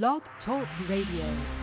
Blog Talk Radio.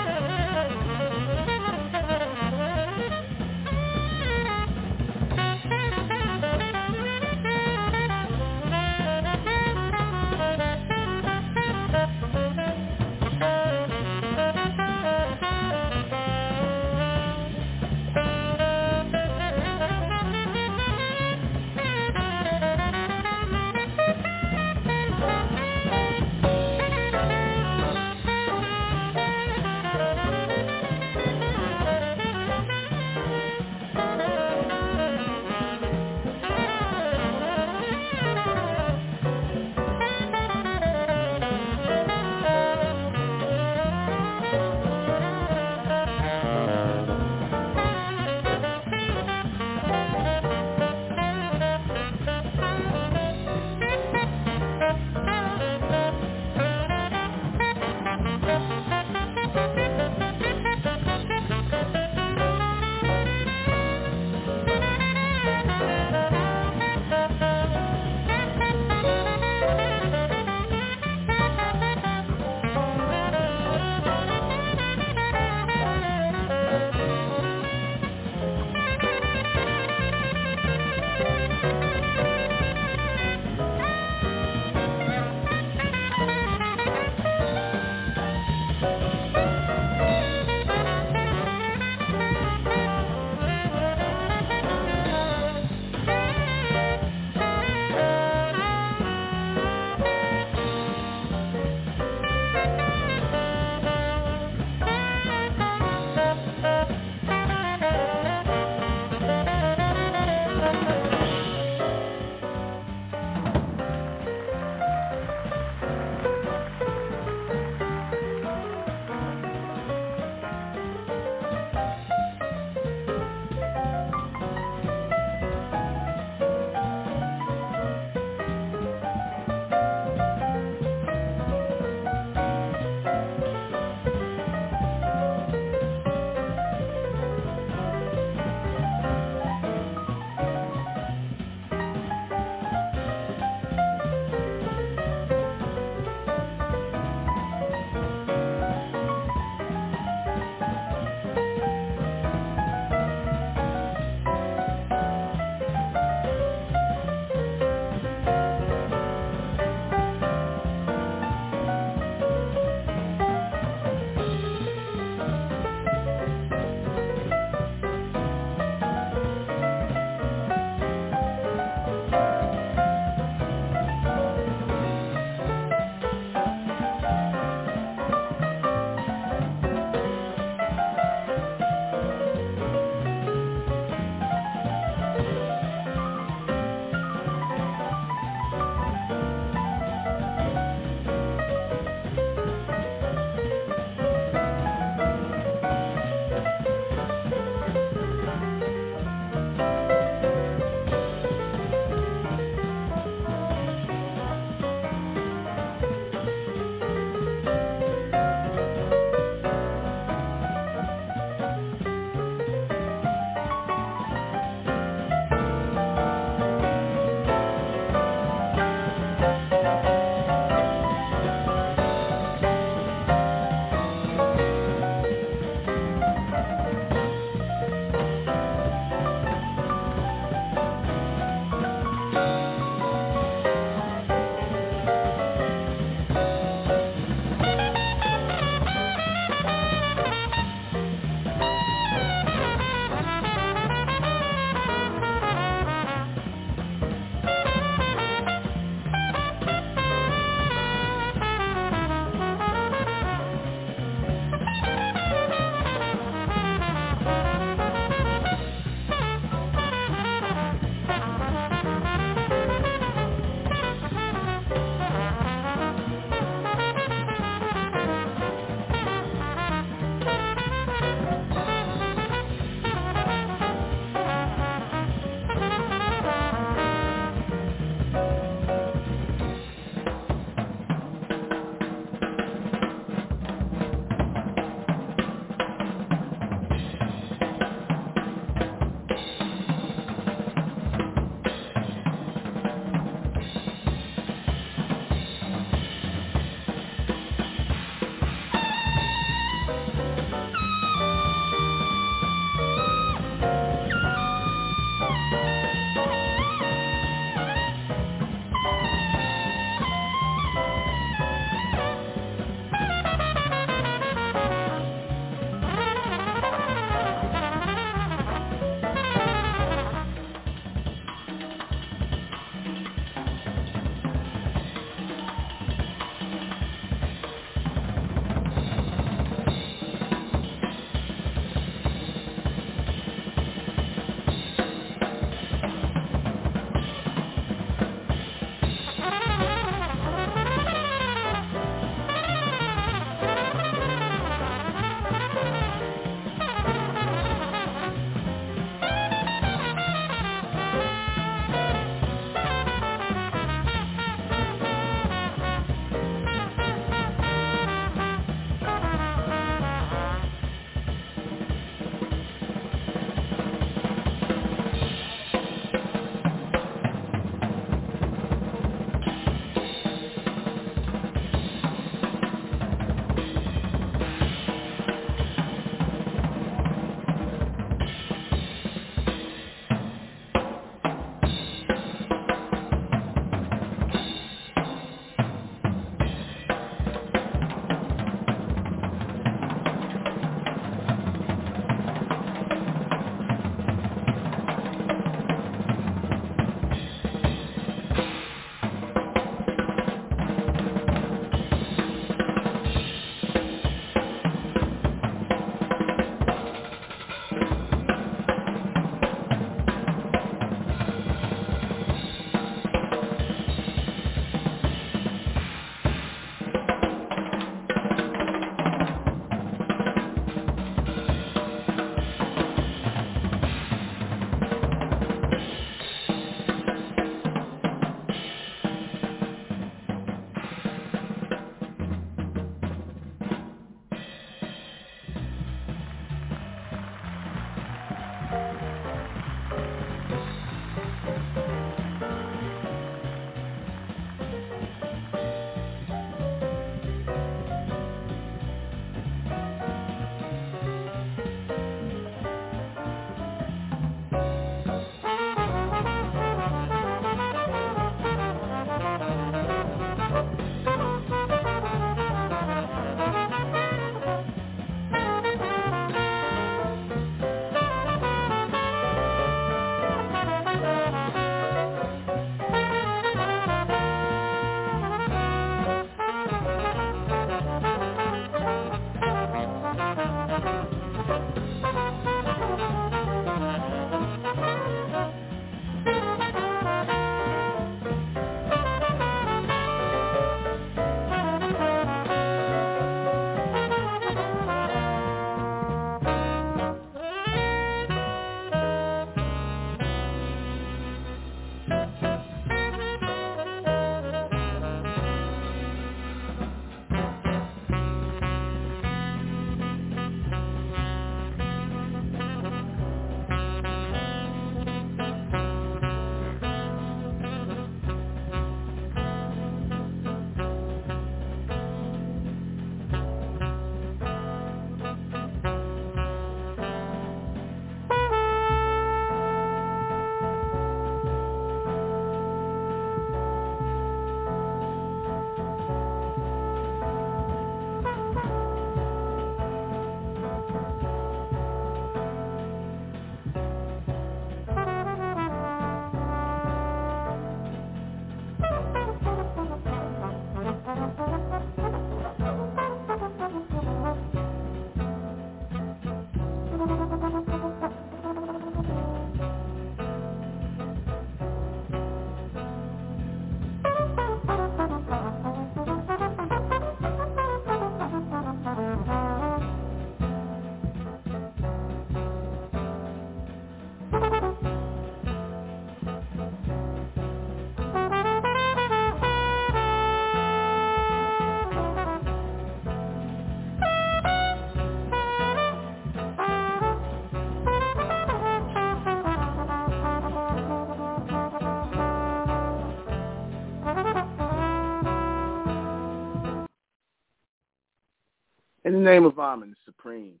In the name of Amen, the Supreme,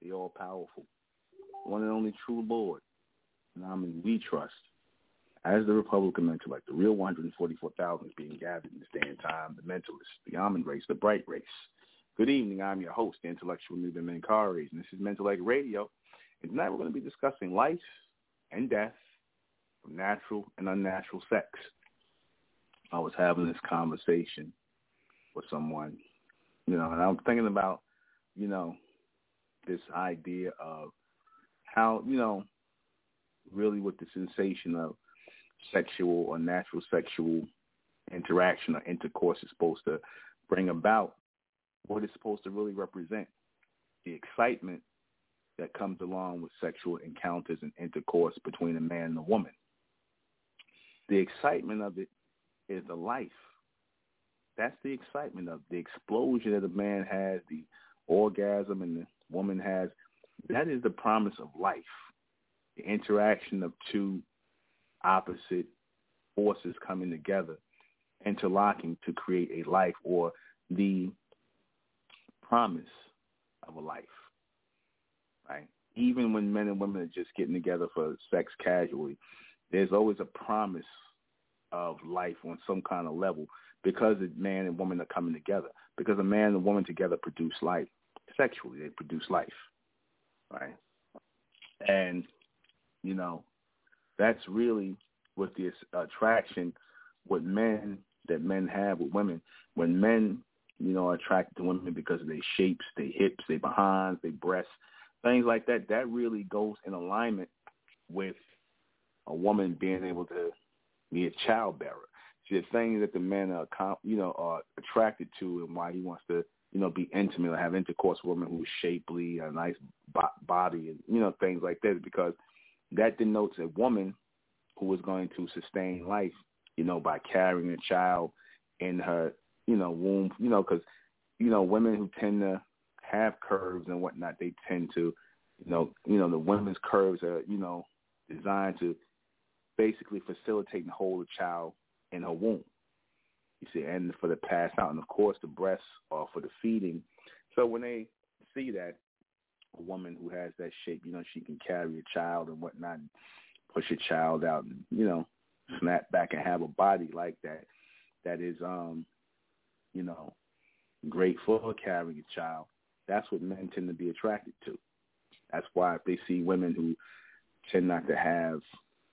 the All-Powerful, one and only true Lord, and Amen we trust, as the Republican intellect, the real 144,000 is being gathered in this day and time, the mentalists, the Amen race, the bright race. Good evening. I'm your host, the intellectual Nuben Menkarayzz, and this is Mentellect Radio. And tonight we're going to be discussing life and death from natural and unnatural sex. I was having this conversation with someone, you know, and I'm thinking about, you know, this idea of how, you know, really what the sensation of sexual or natural sexual interaction or intercourse is supposed to bring about, what it's supposed to really represent, the excitement that comes along with sexual encounters and intercourse between a man and a woman. The excitement of it is the life. That's the excitement of the explosion that a man has, the orgasm and the woman has. That is the promise of life. The interaction of two opposite forces coming together, interlocking to create a life or the promise of a life. Right? Even when men and women are just getting together for sex casually, there's always a promise of life on some kind of level because a man and woman are coming together. Because a man and woman together produce life. Sexually, they produce life. Right? And, you know, that's really what the attraction with men that men have with women. When men, you know, are attracted to women because of their shapes, their hips, their behinds, their breasts, things like that, that really goes in alignment with a woman being able to be a child bearer. The things that the men are, you know, are attracted to, and why he wants to, you know, be intimate or have intercourse with a woman who's shapely, a nice body, and you know, things like that, because that denotes a woman who is going to sustain life, you know, by carrying a child in her, you know, womb, you know, because, you know, women who tend to have curves and whatnot, they tend to, you know, you know, the women's curves are, you know, designed to basically facilitate and hold a child in her womb. You see, and for the pass out, and of course the breasts are for the feeding. So when they see that a woman who has that shape, you know, she can carry a child and whatnot, and push a child out, and you know, snap back and have a body like that, that is, um, you know, great for carrying a child. That's what men tend to be attracted to. That's why if they see women who tend not to have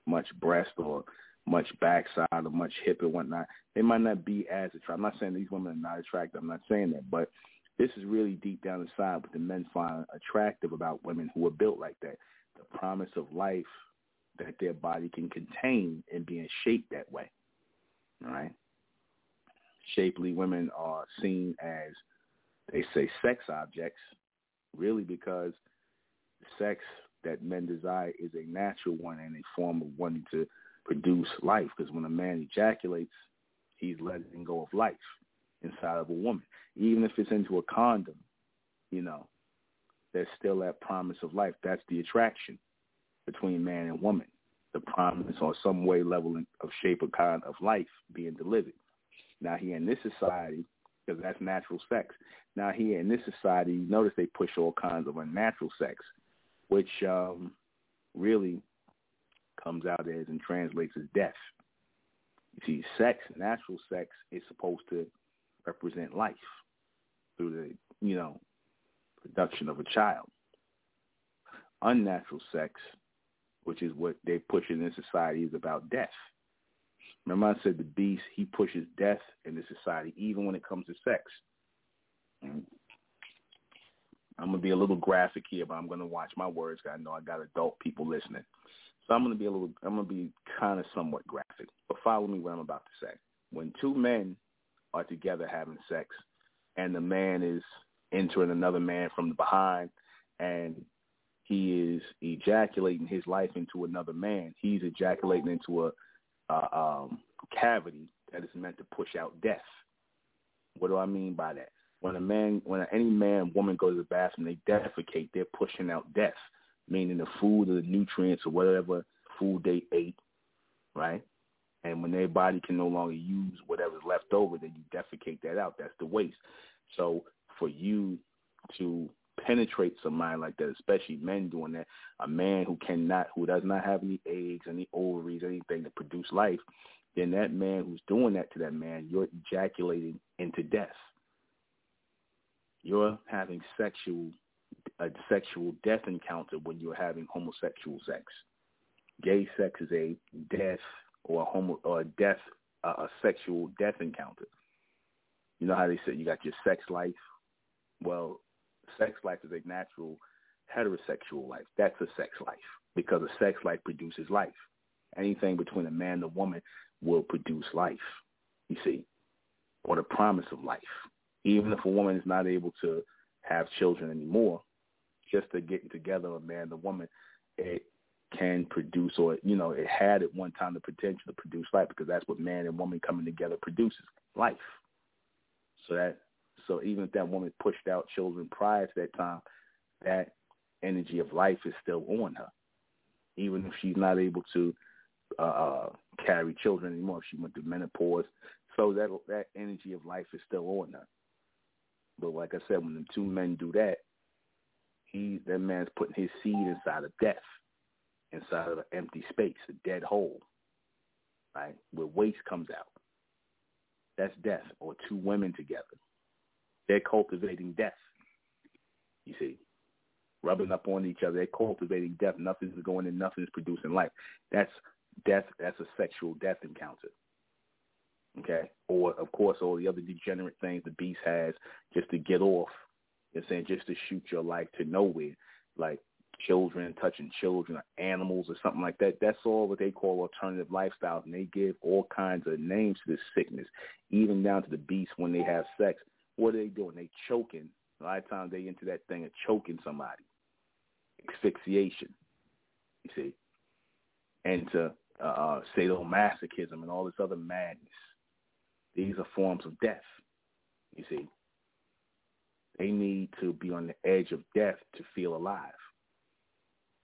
much breast or much backside or much hip and whatnot, they might not be as attractive. I'm not saying these women are not attractive. I'm not saying that, but this is really deep down inside what the men find attractive about women who are built like that. The promise of life that their body can contain and being shaped that way. All right. Shapely women are seen as they say sex objects, really because sex that men desire is a natural one and a form of wanting to produce life. Because when a man ejaculates, he's letting go of life inside of a woman. Even if it's into a condom, you know, there's still that promise of life. That's the attraction between man and woman. The promise or some way, level, of shape or kind of life being delivered. Now here in this society, because that's natural sex. Now here in this society, you notice they push all kinds of unnatural sex which um, really comes out as and translates as death. You see, sex, natural sex, is supposed to represent life through the, you know, production of a child. Unnatural sex, which is what they push in society, is about death. Remember I said the beast, he pushes death in this society, even when it comes to sex. Mm. I'm gonna be a little graphic here, but I'm gonna watch my words. I know I got adult people listening, so I'm gonna be a little. I'm gonna be kind of somewhat graphic, but follow me what I'm about to say. When two men are together having sex, and the man is entering another man from behind, and he is ejaculating his life into another man. He's ejaculating into a, a um, cavity that is meant to push out death. What do I mean by that? when a man, when any man, woman goes to the bathroom, they defecate. They're pushing out death, meaning the food or the nutrients or whatever food they ate, right? And when their body can no longer use whatever's left over, then you defecate that out. That's the waste. So for you to penetrate somebody like that, especially men doing that. A man who cannot, who does not have any eggs, any ovaries, anything to produce life, then that man who's doing that to that man, you're ejaculating into death. You're having sexual a sexual death encounter when you're having homosexual sex. Gay sex is a death or a homo or a death uh, a sexual death encounter. You know how they say you got your sex life. Well, sex life is a natural heterosexual life. That's a sex life because a sex life produces life. Anything between a man and a woman will produce life. You see, or the promise of life. Even if a woman is not able to have children anymore, just to getting together a man and a woman, it can produce or you know it had at one time the potential to produce life because that's what man and woman coming together produces life. So that so even if that woman pushed out children prior to that time that energy of life is still on her. Even if she's not able to uh, uh carry children anymore if she went through menopause so that that energy of life is still on her. But like i said when the two men do that he that man's putting his seed inside of death inside of an empty space, a dead hole, right, where waste comes out. That's death, or two women together. They're cultivating death. You see, rubbing up on each other. They're cultivating death. Nothing's going in. Nothing's producing life. That's death. That's a sexual death encounter. Okay, or of course all the other degenerate things the beast has just to get off. You're saying just to shoot your life to nowhere, like children, touching children or animals or something like that. That's all what they call alternative lifestyles. And they give all kinds of names to this sickness, even down to the beast when they have sex. What are they doing? They choking. A lot of times they into that thing of choking somebody. Asphyxiation, you see. And to uh, uh, sadomasochism and all this other madness. These are forms of death, you see. They need to be on the edge of death to feel alive.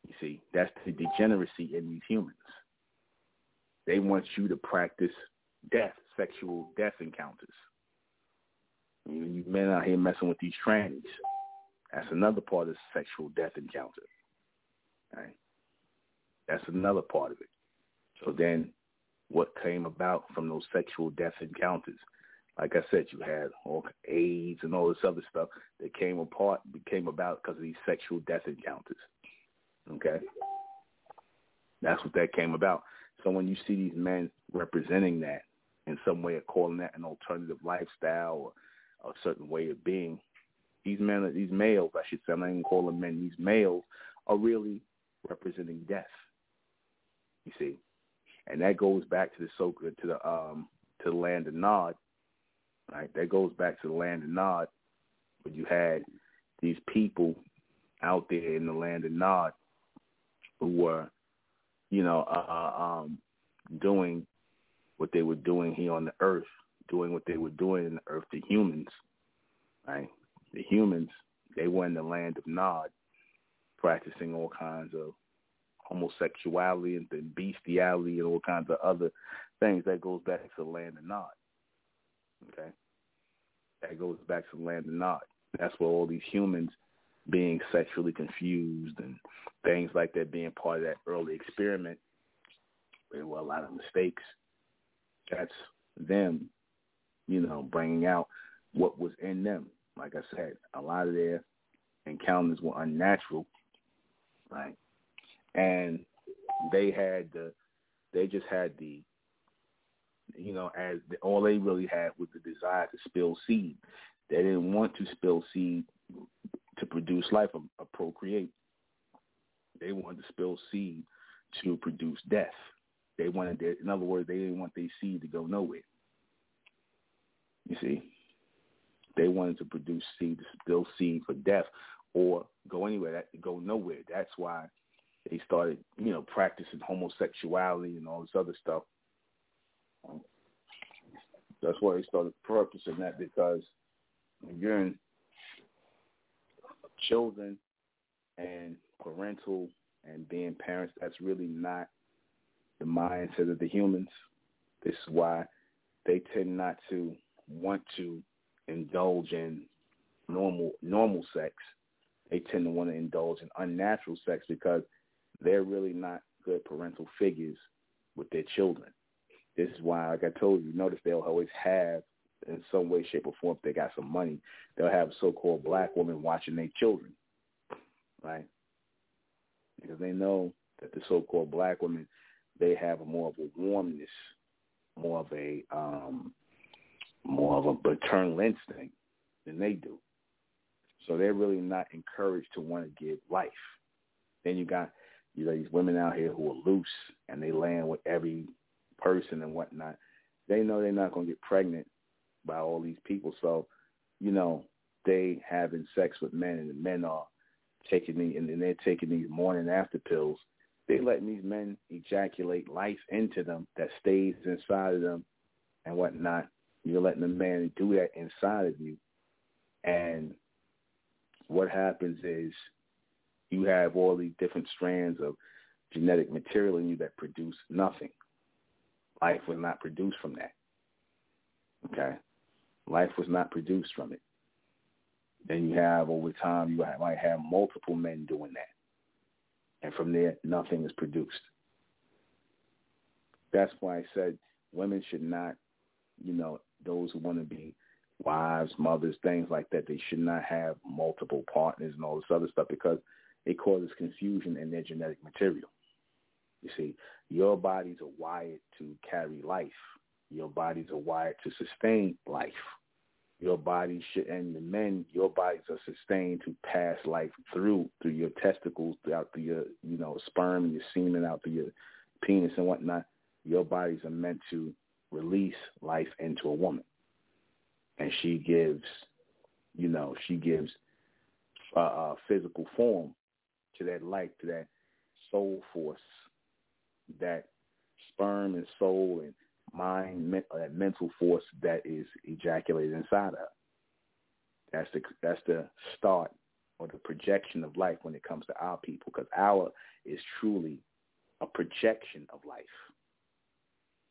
You see, that's the degeneracy in these humans. They want you to practice death, sexual death encounters. You, men out here messing with these trannies. That's another part of sexual death encounter. Right? That's another part of it. So then what came about from those sexual death encounters? Like I said, you had all AIDS and all this other stuff that came apart, became about because of these sexual death encounters. Okay? That's what that came about. So when you see these men representing that in some way of calling that an alternative lifestyle or a certain way of being, these men, these males, I should say, I'm not even call them men, these males are really representing death. You see? And that goes back to the so to the um to the land of Nod. Right? That goes back to the land of Nod, where you had these people out there in the land of Nod who were, you know, uh, uh, um, doing what they were doing here on the earth, doing what they were doing in the earth, the humans, right? The humans, they were in the land of Nod, practicing all kinds of homosexuality and bestiality and all kinds of other things. That goes back to the land of Nod. Okay? That goes back to land of Nod. That's where all these humans being sexually confused and things like that being part of that early experiment. There were a lot of mistakes. That's them, you know, bringing out what was in them. Like I said, a lot of their encounters were unnatural, right? And they had the, they just had the, you know, as the, all they really had was the desire to spill seed. They didn't want to spill seed to produce life or, or procreate. They wanted to spill seed to produce death. They wanted, their, in other words, they didn't want their seed to go nowhere. You see, they wanted to produce seed, to spill seed for death, or go anywhere, that go nowhere. That's why they started, you know, practicing homosexuality and all this other stuff. That's why they started practicing that because again, children and parental and being parents, that's really not the mindset of the humans. This is why they tend not to want to indulge in normal normal sex, they tend to want to indulge in unnatural sex because they're really not good parental figures with their children. This is why, like I told you, notice they'll always have, in some way, shape, or form, if they got some money, they'll have so-called black women watching their children, right? Because they know that the so-called black women, they have more of a warmness, more of a um, more of a paternal instinct than they do. So they're really not encouraged to want to give life. Then you got you know these women out here who are loose and they land with every person and whatnot. They know they're not going to get pregnant by all these people, so you know they having sex with men and the men are taking the and they're taking these morning after pills. They letting these men ejaculate life into them that stays inside of them and whatnot. You're letting the man do that inside of you, and what happens is you have all these different strands of genetic material in you that produce nothing. Life was not produced from that. Okay? Life was not produced from it. Then you have, over time, you might have multiple men doing that. And from there, nothing is produced. That's why I said women should not, you know, those who want to be wives, mothers, things like that. They should not have multiple partners and all this other stuff because it causes confusion in their genetic material. You see, your bodies are wired to carry life. Your bodies are wired to sustain life. Your body should, and the men, your bodies are sustained to pass life through, through your testicles, throughout through your, you know, sperm and your semen out through your penis and whatnot. Your bodies are meant to release life into a woman and she gives, you know, she gives uh, uh, physical form to that life, to that soul force, that sperm and soul and mind, that mental force that is ejaculated inside her. That's the that's the start or the projection of life when it comes to our people, because our is truly a projection of life.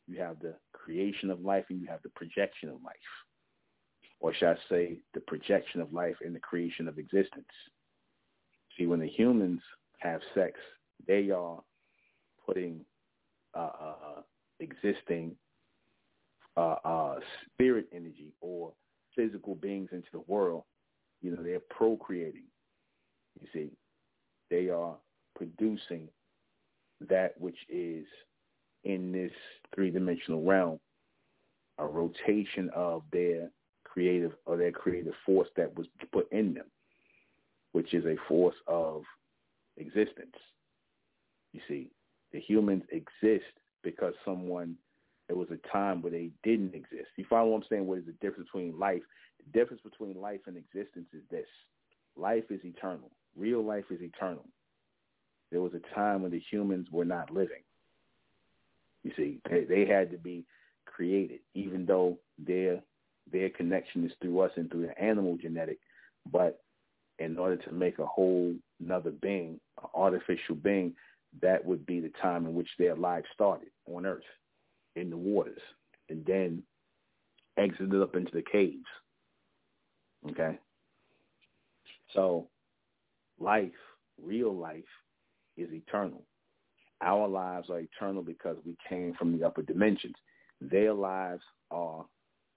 You have the creation of life and you have the projection of life or should I say the projection of life and the creation of existence. See, when the humans have sex, they are putting uh, uh, existing uh, uh, spirit energy or physical beings into the world. You know, they're procreating. You see, they are producing that which is in this three-dimensional realm, a rotation of their creative or that creative force that was put in them, which is a force of existence. You see, the humans exist because someone there was a time where they didn't exist. You follow what I'm saying? What is the difference between life? The difference between life and existence is this. Life is eternal. Real life is eternal. There was a time when the humans were not living. You see, they, they had to be created, even though their their connection is through us and through the animal genetic. But in order to make a whole another being, an artificial being, that would be the time in which their life started on Earth, in the waters, and then exited up into the caves. Okay? So life, real life, is eternal. Our lives are eternal because we came from the upper dimensions. Their lives are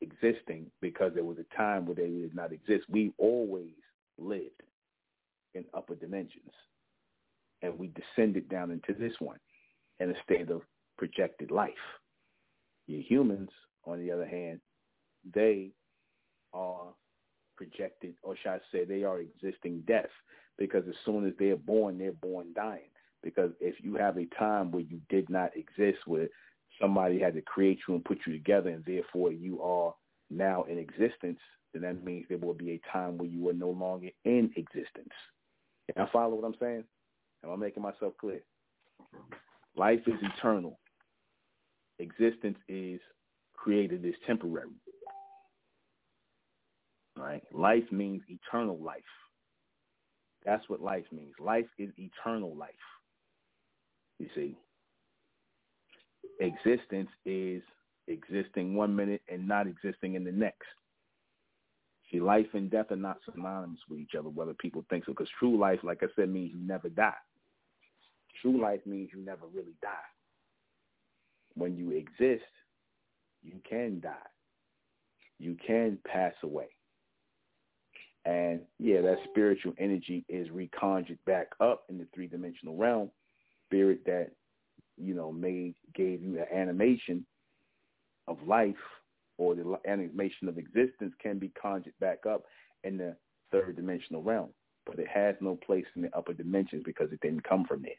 existing because there was a time where they did not exist. We always lived in upper dimensions. And we descended down into this one in a state of projected life. You humans, on the other hand, they are projected, or should I say, they are existing death because as soon as they're born, they're born dying. Because if you have a time where you did not exist, where somebody had to create you and put you together, and therefore you are now in existence, then that means there will be a time where you are no longer in existence. Can I follow what I'm saying? Am I making myself clear? Life is eternal. Existence is created is temporary. Right? Life means eternal life. That's what life means. Life is eternal life. You see, existence is existing one minute and not existing in the next. See, life and death are not synonymous with each other, whether people think so. Because true life, like I said, means you never die. True life means you never really die. When you exist, you can die. You can pass away. And yeah, that spiritual energy is reconjured back up in the three dimensional realm. Spirit that, you know, made gave you an animation of life or the animation of existence can be conjured back up in the third dimensional realm. But it has no place in the upper dimensions because it didn't come from there.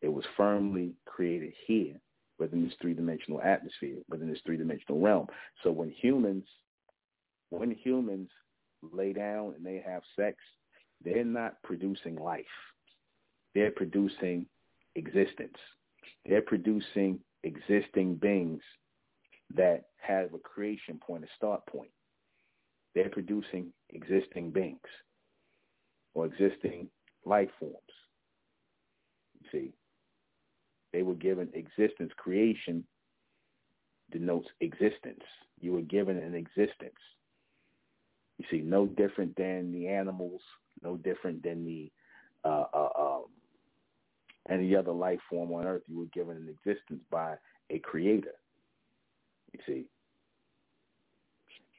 It was firmly created here within this three-dimensional atmosphere, within this three-dimensional realm. So when humans, when humans lay down and they have sex, they're not producing life. They're producing existence. They're producing existing beings that have a creation point, a start point. They're producing existing beings or existing life forms. You see, they were given existence. Creation denotes existence. You were given an existence. You see, no different than the animals, no different than the uh, uh, um, any other life form on earth. You were given an existence by a creator. You see,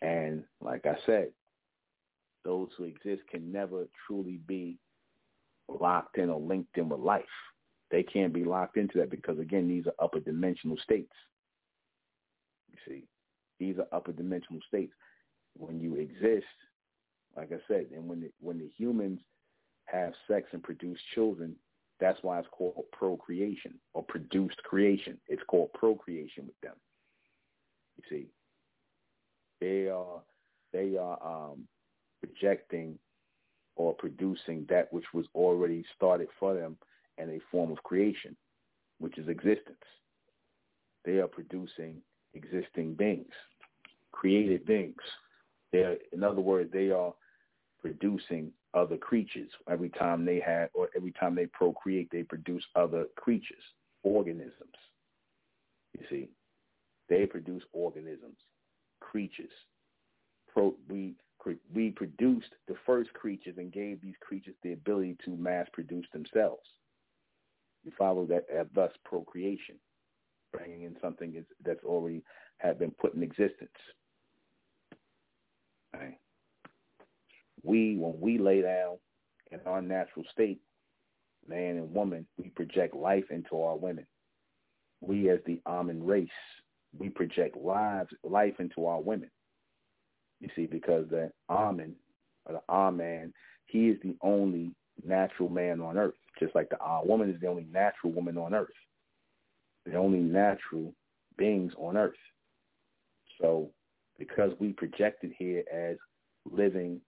and like I said, those who exist can never truly be locked in or linked in with life. They can't be locked into that because again, these are upper dimensional states. You see, these are upper dimensional states. When you exist, like I said, and when the, when the humans have sex and produce children, that's why it's called procreation or produced creation. It's called procreation with them. You see, they are they are um, projecting or producing that which was already started for them in a form of creation, which is existence. They are producing existing beings, created beings. They are, in other words, they are producing other creatures. Every time they have, or every time they procreate, they produce other creatures, organisms. You see, they produce organisms, creatures. Pro, we we produced the first creatures and gave these creatures the ability to mass produce themselves. We follow that uh, thus procreation, bringing in something that's already had been put in existence. Right. We, when we lay down in our natural state, man and woman, we project life into our women. We as the Amen race we project lives, life into our women. You see, because the Amen, or the Amen, he is the only natural man on earth, just like the Ah woman is the only natural woman on earth, the only natural beings on earth. So because we project it here as living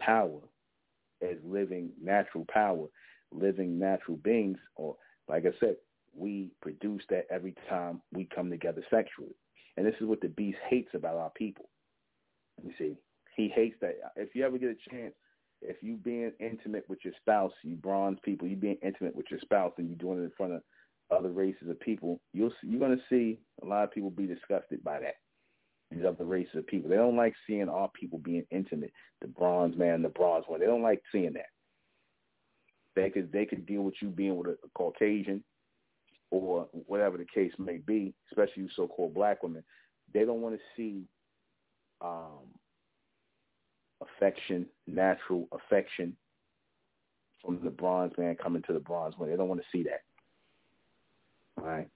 power, as living natural power, living natural beings, or like I said, we produce that every time we come together sexually. And this is what the beast hates about our people. You see, he hates that. If you ever get a chance, if you being intimate with your spouse, you bronze people, you being intimate with your spouse, and you're doing it in front of other races of people, you'll see, you're going to see a lot of people be disgusted by that. These other races of people, they don't like seeing our people being intimate. The bronze man, the bronze one, they don't like seeing that. They could they could deal with you being with a, a Caucasian or whatever the case may be, especially you so-called black women, they don't want to see um, affection, natural affection from the bronze man coming to the bronze man. They don't want to see that, right?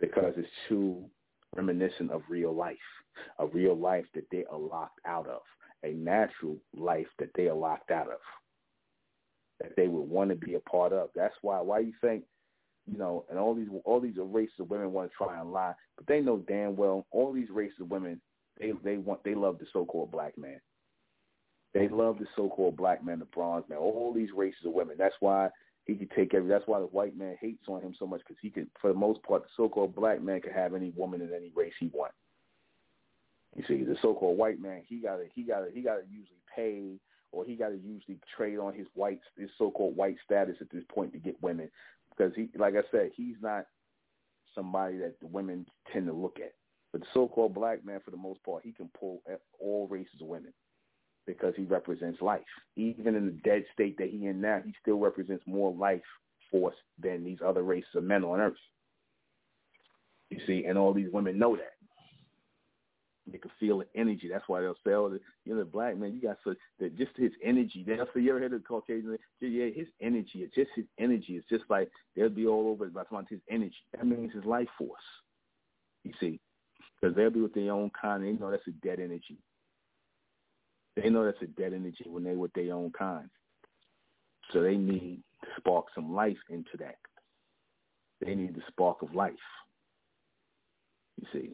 Because it's too reminiscent of real life, a real life that they are locked out of, a natural life that they are locked out of, that they would want to be a part of. That's why. Why you think you know, and all these all these races of women want to try and lie, but they know damn well all these races of women they they want they love the so-called black man. They love the so-called black man, the bronze man. All these races of women. That's why he could take every. That's why the white man hates on him so much because he could, for the most part, the so-called black man could have any woman in any race he wants. You see, the so-called white man, he got to he got to he got to usually pay or he got to usually trade on his white his so-called white status at this point to get women because he, like I said, he's not somebody that the women tend to look at. But the so-called black man, for the most part, he can pull at all races of women. because he represents life. Even in the dead state that he in now, he still represents more life force than these other races of men on Earth. You see, and all these women know that. They can feel the energy. That's why they'll say, "Oh, you know, the black man, you got such that just his energy." Say, "You ever heard of the Caucasian?" Yeah, his energy. It's just his energy. It's just like they'll be all over about his energy. That means his life force. You see, because they'll be with their own kind. They know that's a dead energy. They know that's a dead energy when they with their own kind. So they need to spark some life into that. They need the spark of life. You see,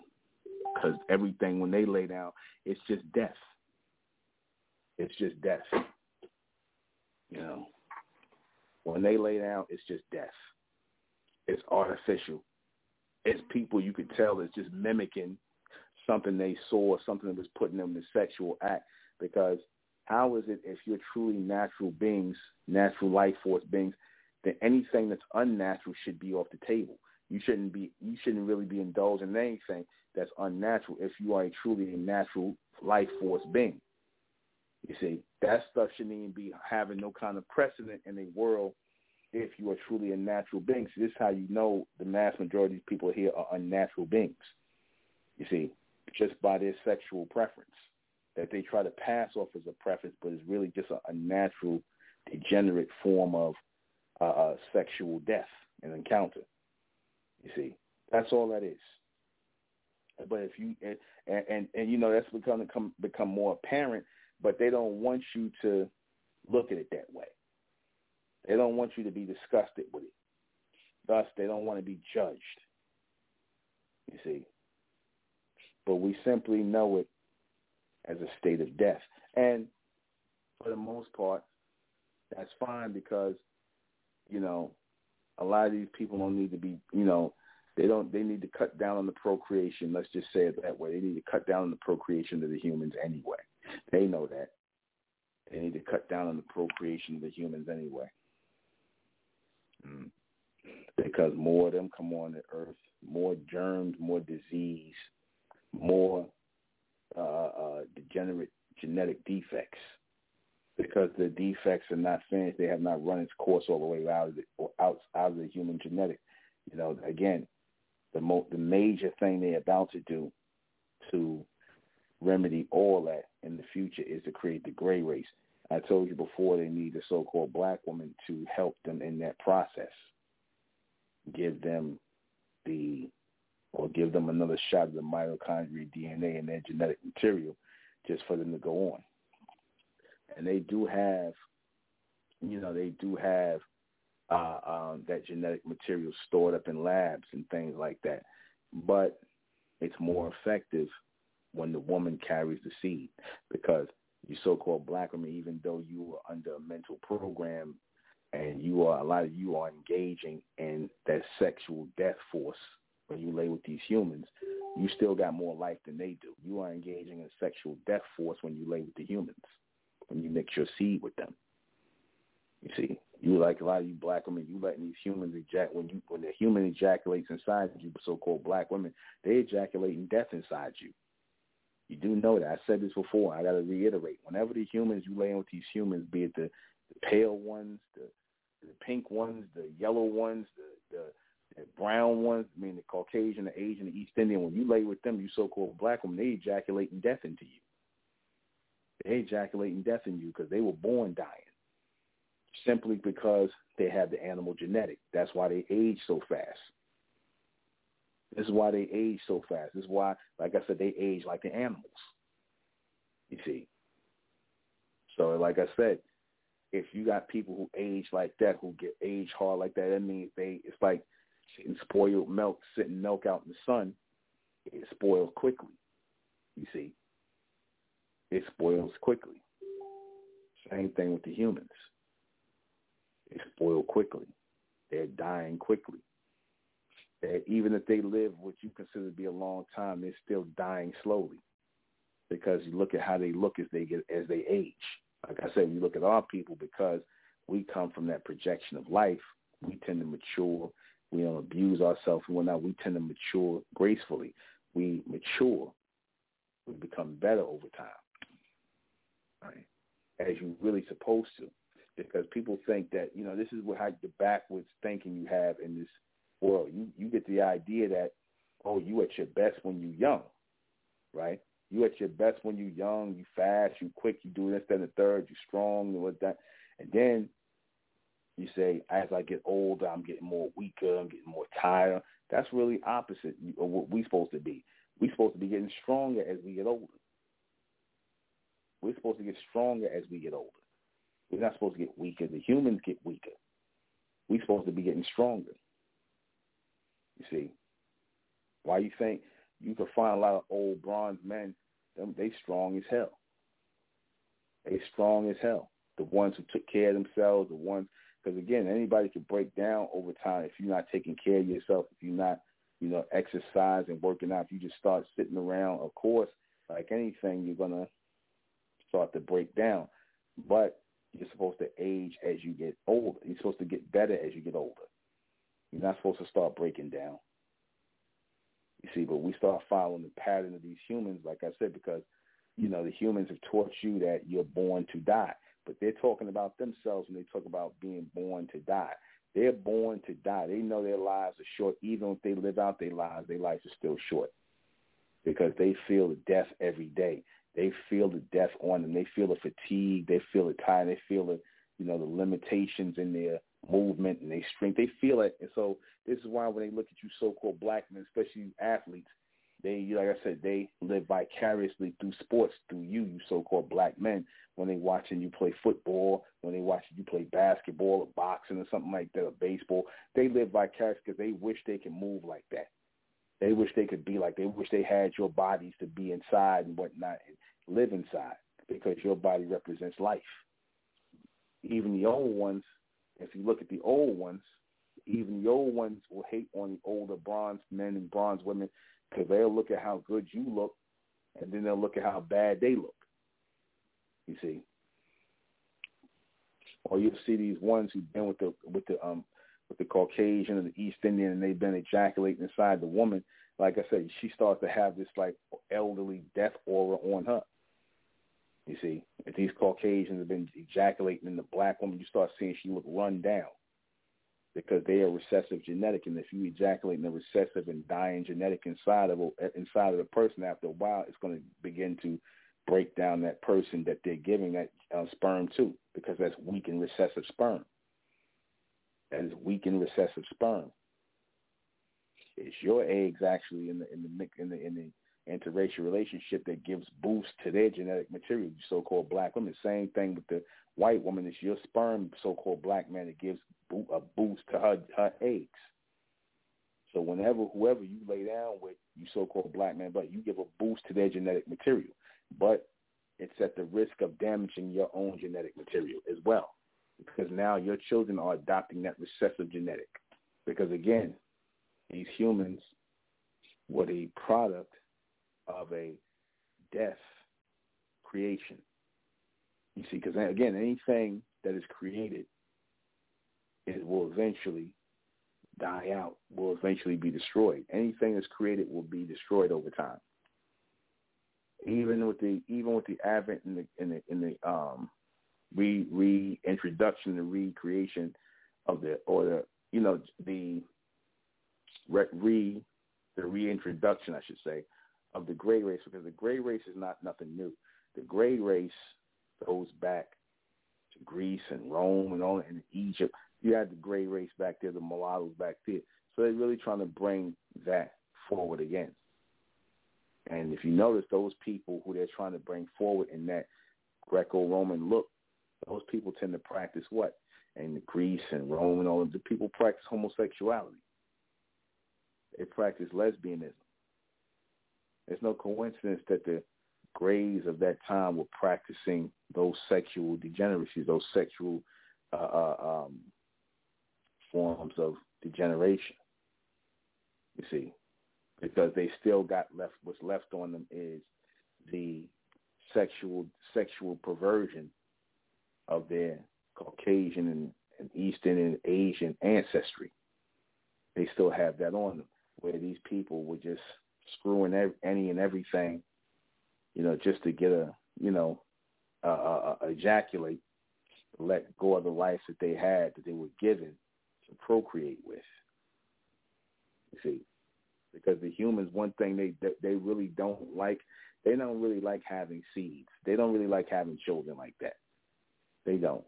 because everything when they lay down, it's just death. It's just death. You know, when they lay down, it's just death. It's artificial. It's people you could tell is just mimicking something they saw, something that was putting them in a sexual act. Because how is it if you're truly natural beings, natural life force beings, then anything that's unnatural should be off the table. You shouldn't be you shouldn't really be indulging in anything that's unnatural if you are a truly a natural life force being. You see, that stuff shouldn't even be having no kind of precedent in a world if you are truly a natural being. So this is how you know the mass majority of people here are unnatural beings. You see, just by their sexual preference that they try to pass off as a preference, but it's really just a, a natural, degenerate form of uh, uh, sexual death and encounter. You see, that's all that is. But if you and and, and, you know that's become become become more apparent, but they don't want you to look at it that way. They don't want you to be disgusted with it. Thus, they don't want to be judged. You see, but we simply know it as a state of death, and for the most part, that's fine because you know a lot of these people don't need to be, you know, they don't. They need to cut down on the procreation. Let's just say it that way. They need to cut down on the procreation of the humans anyway. They know that. They need to cut down on the procreation of the humans anyway. Mm. Because more of them come on the earth, more germs, more disease, more uh, uh, degenerate genetic defects because the defects are not finished. They have not run its course all the way out of the, out, out of the human genetic. You know, again, the mo- the major thing they're about to do to remedy all that in the future is to create the gray race. I told you before they need the so-called black woman to help them in that process. Give them the, or give them another shot of the mitochondrial DNA in their genetic material just for them to go on and they do have, you know, they do have uh, um, that genetic material stored up in labs and things like that. But it's more effective when the woman carries the seed because you so-called black women, even though you are under a mental program and you are, a lot of you are engaging in that sexual death force when you lay with these humans, you still got more life than they do. You are engaging in sexual death force when you lay with the humans when you mix your seed with them. You see, you like a lot of you black women, you letting these humans ejaculate when you when the human ejaculates inside you, so-called black women, they ejaculating death inside you. You do know that. I said this before. I got to reiterate. Whenever the humans you lay in with these humans, be it the, the pale ones, the the pink ones, the yellow ones, the, the the brown ones, I mean the Caucasian, the Asian, the East Indian, when you lay with them, you so-called black women, they ejaculating death into you. They ejaculating death in you because they were born dying simply because they have the animal genetic. That's why they age so fast. This is why they age so fast. This is why, like I said, they age like the animals. You see. So, like I said, if you got people who age like that, who get age hard like that, that means they it's like sitting spoiled milk, sitting milk out in the sun. It spoils quickly. You see it spoils quickly. Same thing with the humans. They spoil quickly. They're dying quickly. They're, even if they live what you consider to be a long time, they're still dying slowly because you look at how they look as they get as they age. Like I said, you look at our people because we come from that projection of life. We tend to mature. We don't abuse ourselves and whatnot. We tend to mature gracefully. We mature. We become better over time. right, as you really supposed to. Because people think that, you know, this is what how the backwards thinking you have in this world. You you get the idea that, oh, you at your best when you young, right? You at your best when you young, you fast, you quick, you do this, then the third, you strong, and what that. And then you say, as I get older, I'm getting more weaker, I'm getting more tired. That's really opposite of what we're supposed to be. We're supposed to be getting stronger as we get older. We're supposed to get stronger as we get older. We're not supposed to get weaker. The humans get weaker. We're supposed to be getting stronger. You see, why you think you can find a lot of old bronze men? Them they strong as hell. They strong as hell. The ones who took care of themselves, the ones because again, anybody can break down over time if you're not taking care of yourself, if you're not, you know, exercising, working out. If you just start sitting around, of course, like anything, you're gonna start to break down. But you're supposed to age as you get older. You're supposed to get better as you get older. You're not supposed to start breaking down. You see, but we start following the pattern of these humans, like I said, because, you know, the humans have taught you that you're born to die. But they're talking about themselves when they talk about being born to die. They're born to die. They know their lives are short. Even if they live out their lives, their lives are still short because they feel death every day. They feel the death on them. They feel the fatigue. They feel the tired. They feel the, you know, the limitations in their movement and their strength. They feel it. And so this is why when they look at you so-called black men, especially athletes, they, like I said, they live vicariously through sports, through you, you so-called black men. When they watching you play football, when they watching you play basketball or boxing or something like that, or baseball, they live vicariously because they wish they could move like that. They wish they could be like. They wish they had your bodies to be inside and whatnot, live inside because your body represents life. Even the old ones, if you look at the old ones, even the old ones will hate on the older bronze men and bronze women because they'll look at how good you look, and then they'll look at how bad they look. You see, or you'll see these ones who've been with the with the um with the Caucasian and the East Indian, and they've been ejaculating inside the woman. Like I said, she starts to have this like elderly death aura on her. You see, if these Caucasians have been ejaculating in the black woman, you start seeing she look run down because they are recessive genetic, and if you ejaculate in the recessive and dying genetic inside of inside of the person, after a while, it's going to begin to break down that person that they're giving that uh, sperm to, because that's weak and recessive sperm. That is weak and recessive sperm. It's your eggs actually in the in the in the in the interracial relationship that gives boost to their genetic material, so-called black women. Same thing with the white woman. It's your sperm, so-called black man, that gives a boost to her her eggs. So whenever whoever you lay down with, you so-called black man, but you give a boost to their genetic material, but it's at the risk of damaging your own genetic material as well, because now your children are adopting that recessive genetic. Because again, these humans were the product of a death creation. You see, because again, anything that is created it will eventually die out, will eventually be destroyed. Anything that's created will be destroyed over time. Even with the even with the advent in the in the in the um re reintroduction the recreation of the or the you know the re the reintroduction I should say of the gray race because the gray race is not nothing new. The gray race goes back to Greece and Rome and all and Egypt you had the gray race back there, the mulattoes back there. So they're really trying to bring that forward again. And if you notice, those people who they're trying to bring forward in that Greco-Roman look, those people tend to practice what? And Greece and Rome and all of the people practice homosexuality. They practice lesbianism. There's no coincidence that the Greys of that time were practicing those sexual degeneracies, those sexual uh, uh, um, forms of degeneration. You see, because they still got left. What's left on them is the sexual sexual perversion of their Caucasian and, and Eastern and Asian ancestry. They still have that on them, where these people were just screwing every, any and everything, you know, just to get a, you know, uh, uh, ejaculate, let go of the life that they had that they were given to procreate with. You see, because the humans, one thing they they really don't like, they don't really like having seeds. They don't really like having children like that. They don't.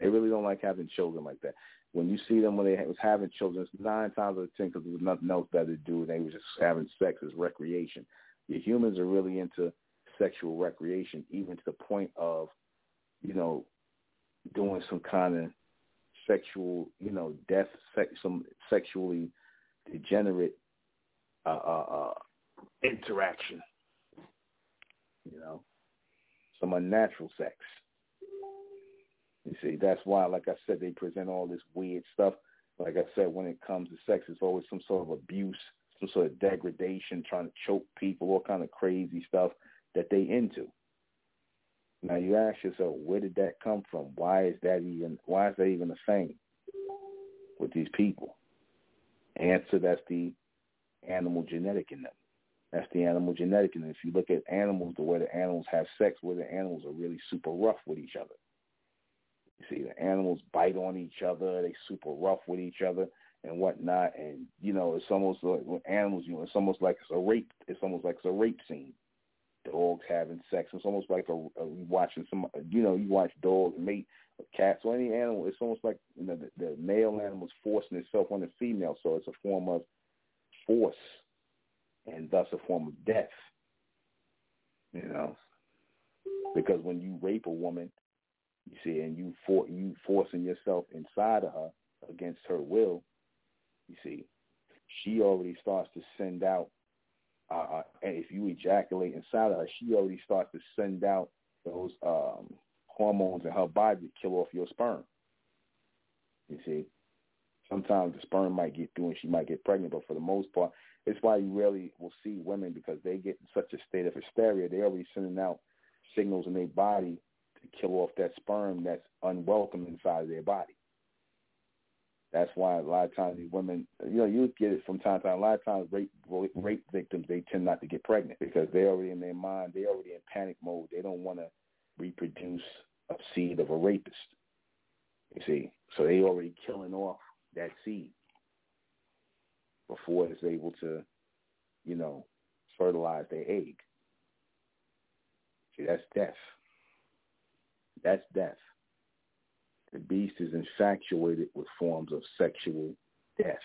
They really don't like having children like that. When you see them when they was having children, it's nine times out of ten because there was nothing else better to do. They were just having sex as recreation. The humans are really into sexual recreation, even to the point of, you know, doing some kind of sexual, you know, death, sex, some sexually degenerate uh, uh, uh, interaction. You know, some unnatural sex. You see, that's why, like I said, they present all this weird stuff. Like I said, when it comes to sex, it's always some sort of abuse, some sort of degradation, trying to choke people, all kind of crazy stuff that they into. Now you ask yourself, where did that come from? Why is that even? Why is that even a thing with these people? Answer: That's the animal genetic in them. That's the animal genetic in them. If you look at animals, the way the animals have sex, where the animals are really super rough with each other. You see, the animals bite on each other. They super rough with each other and whatnot. And you know, it's almost like with animals. You know, it's almost like it's a rape. It's almost like it's a rape scene. Dogs having sex. It's almost like a, a watching some. You know, you watch dogs mate cats or any animal. It's almost like you know the, the male animal is forcing itself on the female. So it's a form of force, and thus a form of death. You know, because when you rape a woman, you see, and you for you forcing yourself inside of her against her will, you see, she already starts to send out. Uh, uh and if you ejaculate inside of her, she already starts to send out those um, hormones in her body to kill off your sperm. You see, sometimes the sperm might get through and she might get pregnant, but for the most part, it's why you rarely will see women because they get in such a state of hysteria. They're already sending out signals in their body to kill off that sperm that's unwelcome inside of their body. That's why a lot of times these women, you know, you get it from time to time. A lot of times rape rape victims they tend not to get pregnant because they're already in their mind, they're already in panic mode. They don't want to reproduce a seed of a rapist. You see, so they already killing off that seed before it's able to, you know, fertilize their egg. See, that's death. That's death. The beast is infatuated with forms of sexual death.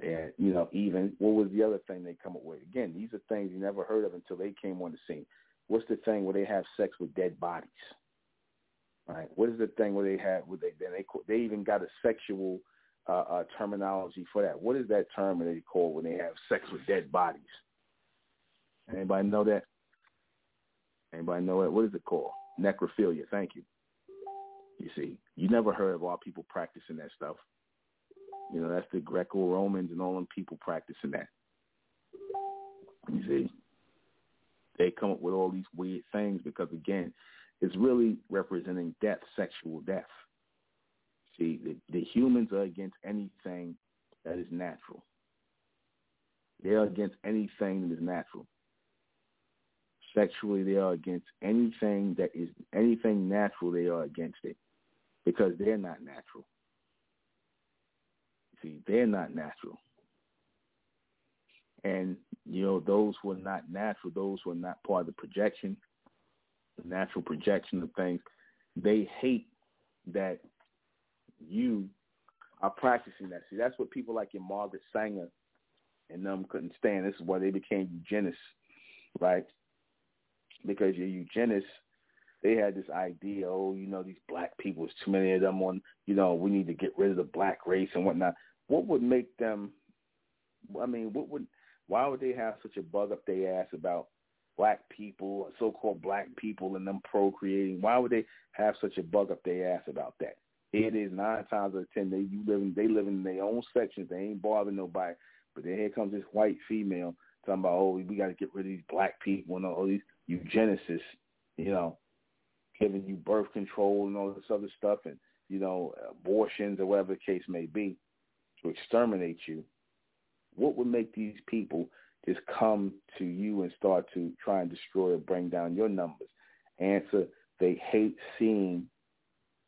And, you know, even, what was the other thing they come up with? Again, these are things you never heard of until they came on the scene. What's the thing where they have sex with dead bodies? Right? What is the thing where they have, where they, then they, they even got a sexual uh, uh, terminology for that. What is that term that they call when they have sex with dead bodies? Anybody know that? Anybody know it? What is it called? Necrophilia. Thank you. You see, you never heard of all people practicing that stuff. You know, that's the Greco-Romans and all them people practicing that. You see, they come up with all these weird things because, again, it's really representing death, sexual death. See, the, the humans are against anything that is natural. They're against anything that is natural sexually they are against anything that is anything natural they are against it. Because they're not natural. See they're not natural. And you know those who are not natural those who are not part of the projection the natural projection of things they hate that you are practicing that. See that's what people like your margaret sanger and them couldn't stand. This is why they became eugenists right because your eugenists, they had this idea, oh, you know, these black people, there's too many of them on, you know, we need to get rid of the black race and whatnot. What would make them, I mean, what would, why would they have such a bug up their ass about black people, so-called black people and them procreating? Why would they have such a bug up their ass about that? It is nine times out of ten they you live in they live in their own sections. They ain't bothering nobody. But then here comes this white female talking about oh we got to get rid of these black people and all these eugenicists, you know, giving you birth control and all this other stuff and, you know, abortions or whatever the case may be to exterminate you, what would make these people just come to you and start to try and destroy or bring down your numbers. Answer, they hate seeing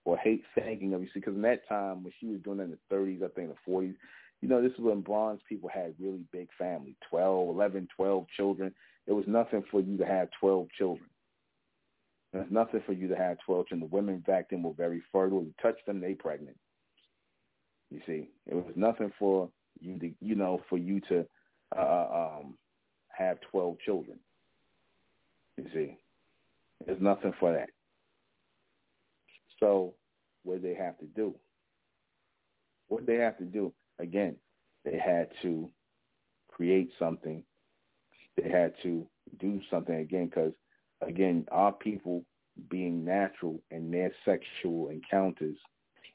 or hate thinking of you. See, because in that time when she was doing it in the 30s, I think the 40s, you know, this is when bronze people had really big families, 12, 11, 12 children. It was nothing for you to have 12 children. There's nothing for you to have 12 children. The women back then were very fertile. You touch them, they pregnant. You see, it was nothing for you to, you know, for you to uh, uh um, have 12 children. You see, there's nothing for that. So what they have to do? What they have to do? Again, they had to create something. They had to do something again because, again, our people being natural in their sexual encounters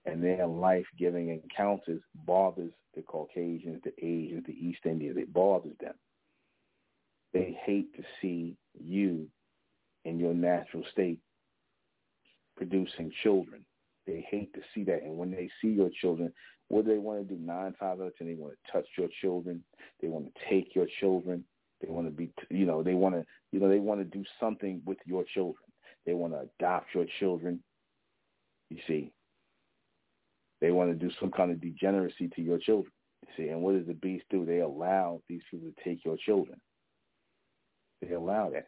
and their life-giving encounters bothers the Caucasians, the Asians, the East Indians. It bothers them. They hate to see you in your natural state producing children. They hate to see that. And when they see your children, what do they want to do? Nine times out of ten, they want to touch your children. They want to take your children. They want to be, you know, they want to, you know, they want to do something with your children. They want to adopt your children. You see, they want to do some kind of degeneracy to your children. You see, and what does the beast do? They allow these people to take your children. They allow that.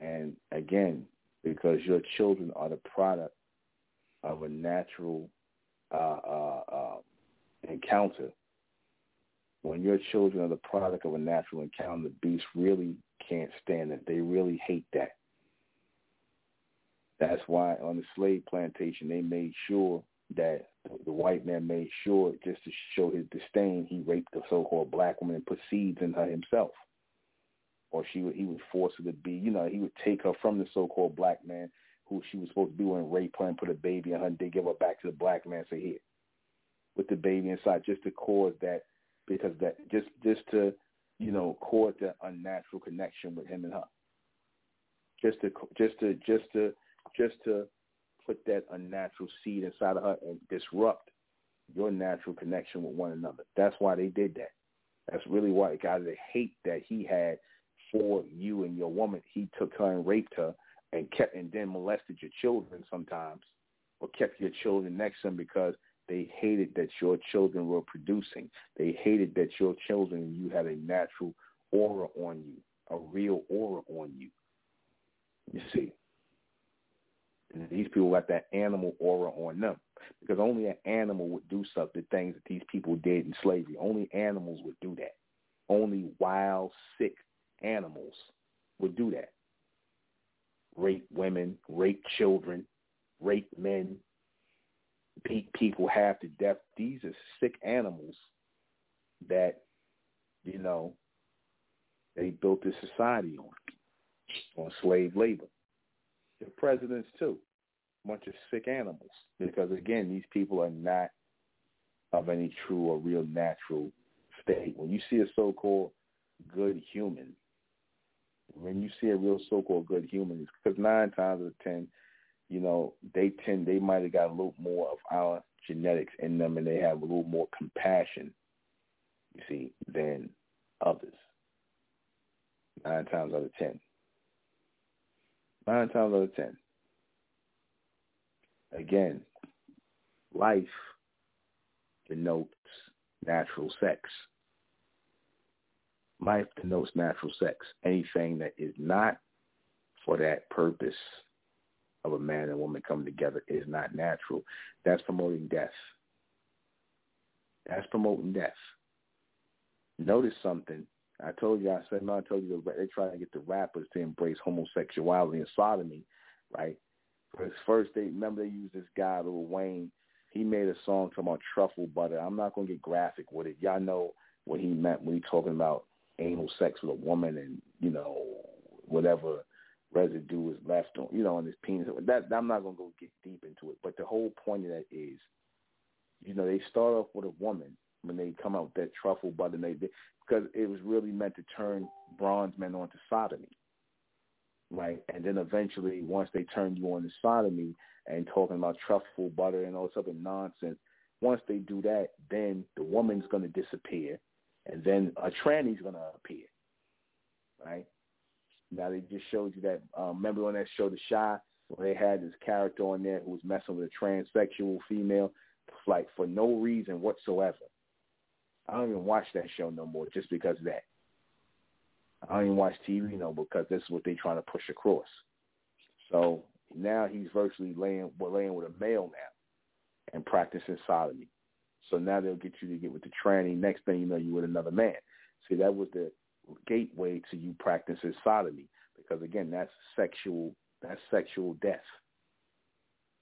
And again, because your children are the product of a natural uh, uh, uh, encounter. When your children are the product of a natural encounter, the beast really can't stand it. They really hate that. That's why on the slave plantation, they made sure that the white man made sure just to show his disdain, he raped the so-called black woman and put seeds in her himself or she would he would force her to be, you know, he would take her from the so-called black man who she was supposed to be with and rape her and put a baby in her and they give her back to the black man. Say here, with the baby inside, just to cause that because that just just to you know court that unnatural connection with him and her. Just to just to just to just to put that unnatural seed inside of her and disrupt your natural connection with one another. That's why they did that. That's really why God the hate that he had for you and your woman. He took her and raped her and kept and then molested your children sometimes or kept your children next to him because they hated that your children were producing. They hated that your children, you had a natural aura on you, a real aura on you. You see. And these people got that animal aura on them because only an animal would do some the things that these people did in slavery. Only animals would do that. Only wild, sick, animals would do that. Rape women, rape children, rape men, people have to death. These are sick animals that, you know, they built this society on, on slave labor. The presidents too, bunch of sick animals. Because again, these people are not of any true or real natural state. When you see a so-called good human, when you see a real so-called good human, because nine times out of ten, you know, they tend they might have got a little more of our genetics in them, and they have a little more compassion, you see, than others. Nine times out of ten. Nine times out of ten. Again, life denotes natural sex. Life denotes natural sex. Anything that is not for that purpose of a man and woman coming together is not natural. That's promoting death. That's promoting death. Notice something. I told you, I said, no, I told you, they try to get the rappers to embrace homosexuality and sodomy, right? Because first, they remember they used this guy, Lil Wayne. He made a song talking about truffle butter. I'm not going to get graphic with it. Y'all know what he meant when he talking about anal sex with a woman and you know whatever residue is left on you know on his penis. That I'm not gonna go get deep into it, but the whole point of that is, you know, they start off with a woman when they come out with that truffle butter, and they because it was really meant to turn bronze men onto sodomy, right? And then eventually, once they turn you on to sodomy and talking about truffle butter and all this other nonsense, once they do that, then the woman's gonna disappear and then a tranny's to appear, right? Now they just showed you that. Um, remember on that show, The Chi, where they had this character on there who was messing with a transsexual female, like for no reason whatsoever. I don't even watch that show no more just because of that. I don't even watch TV no because this is what they're trying to push across. So now he's virtually laying, laying with a male now and practicing sodomy. So now they'll get you to get with the tranny. Next thing you know, you with another man. See, that was the gateway to you practicing sodomy because again, that's sexual. That's sexual death.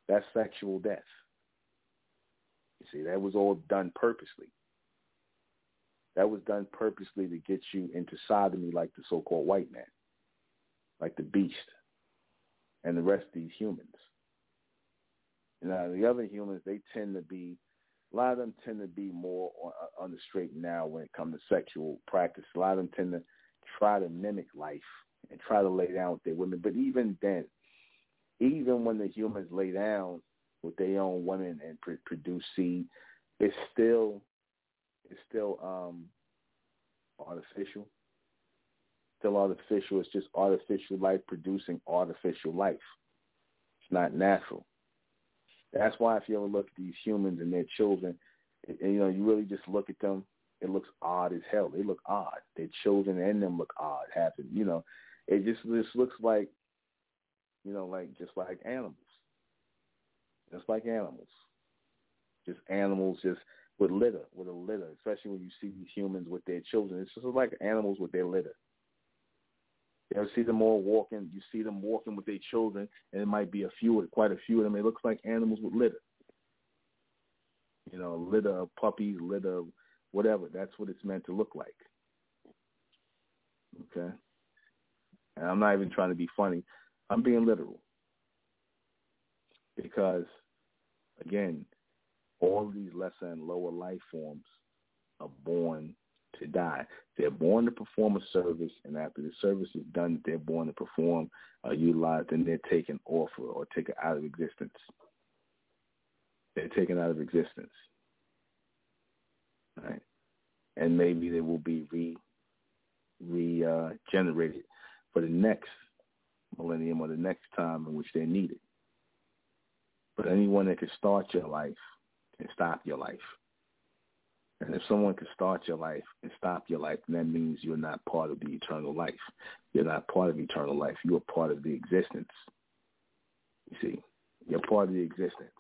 That's sexual death. You see, that was all done purposely. That was done purposely to get you into sodomy like the so-called white man, like the beast, and the rest of these humans. Now, the other humans, they tend to be a lot of them tend to be more uh, on the straight narrow when it comes to sexual practice. A lot of them tend to try to mimic life and try to lay down with their women. But even then, even when the humans lay down with their own women and pr- produce seed, it's still it's still um, artificial. Still artificial. It's just artificial life producing artificial life. It's not natural. That's why if you ever look at these humans and their children, and, you know, you really just look at them, it looks odd as hell. They look odd. Their children and them look odd. Happen, you know, it just just looks like, you know, like just like animals, just like animals, just animals, just with litter, with a litter. Especially when you see these humans with their children, it's just like animals with their litter. You ever see them all walking? You see them walking with their children, and it might be a few, quite a few of them. It looks like animals with litter. You know, litter of puppies, litter of whatever. That's what it's meant to look like. Okay? And I'm not even trying to be funny. I'm being literal. Because, again, all these lesser and lower life forms are born to die. They're born to perform a service, and after the service is done, they're born to perform, uh, utilized, and they're taken off or taken out of existence. They're taken out of existence. Right? And maybe they will be re regenerated uh, for the next millennium or the next time in which they're needed. But anyone that can start your life can stop your life. And if someone can start your life and stop your life, that means you're not part of the eternal life. You're not part of eternal life. You're part of the existence. You see, you're part of the existence.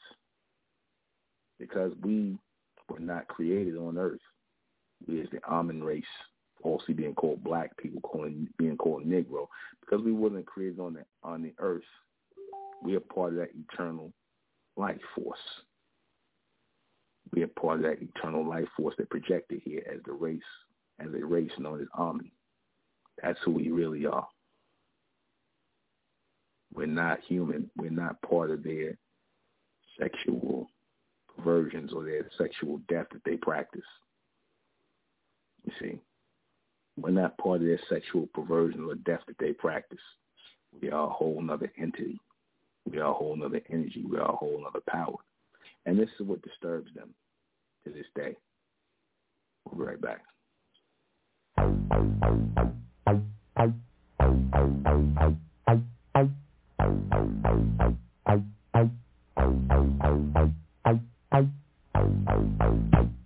Because we were not created on earth. We as the Amun race, also being called black people, calling being called Negro, because we wasn't created on the on the earth. We are part of that eternal life force we are part of that eternal life force that projected here as the race, as a race known as Amun. That's who we really are. We're not human. We're not part of their sexual perversions or their sexual death that they practice. You see, we're not part of their sexual perversion or death that they practice. We are a whole other entity. We are a whole other energy. We are a whole other power. And this is what disturbs them to this day. We'll be right back.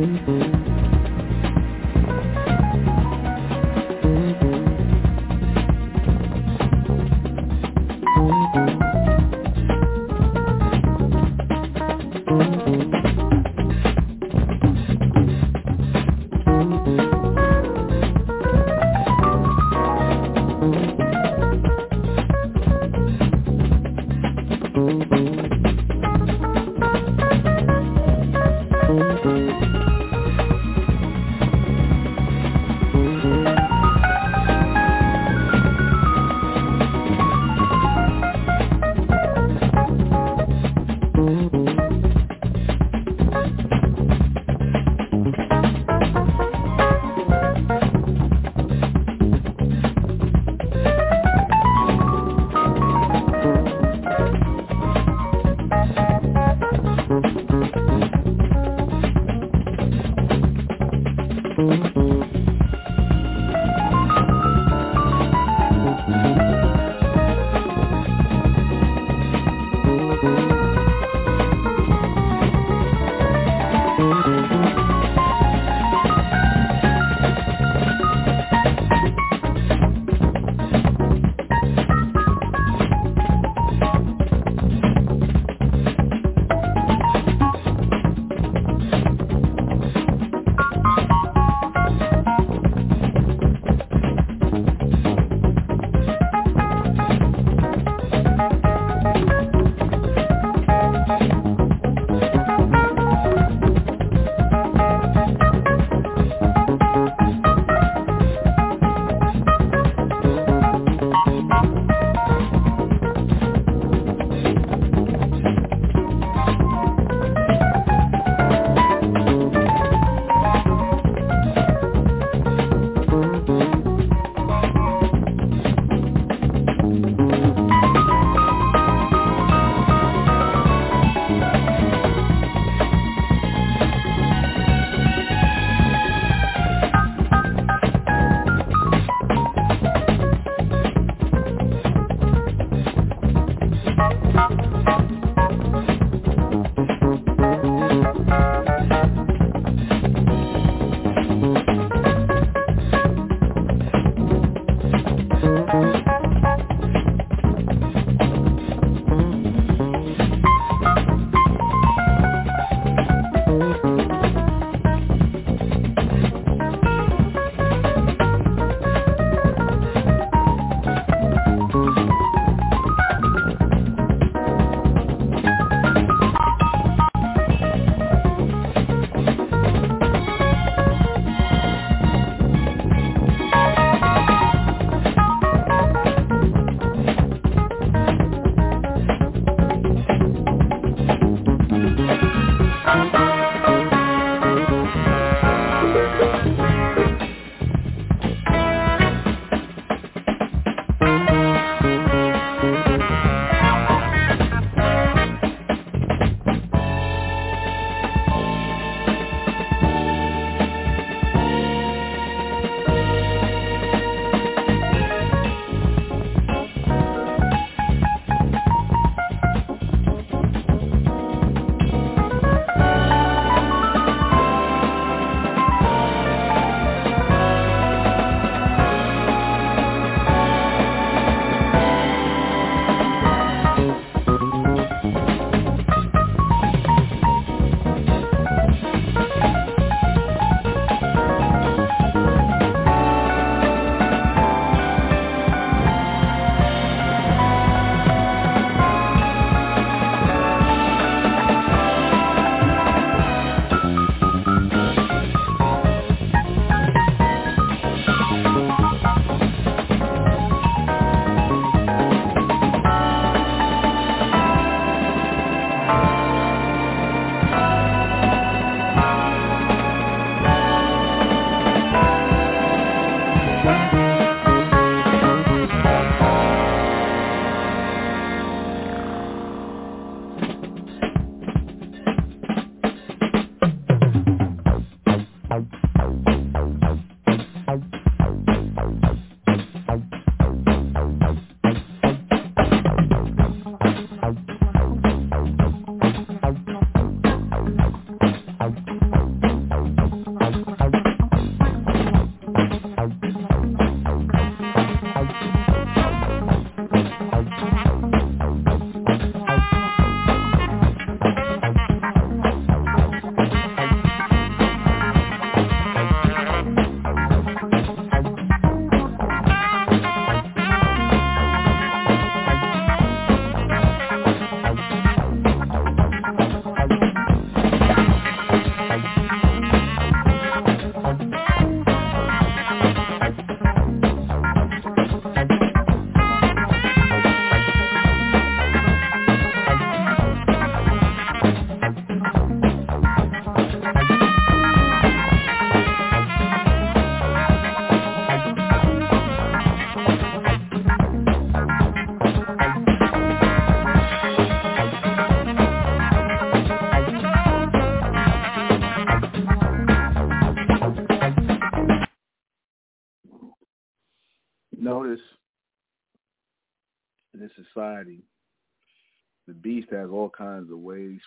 Thank you.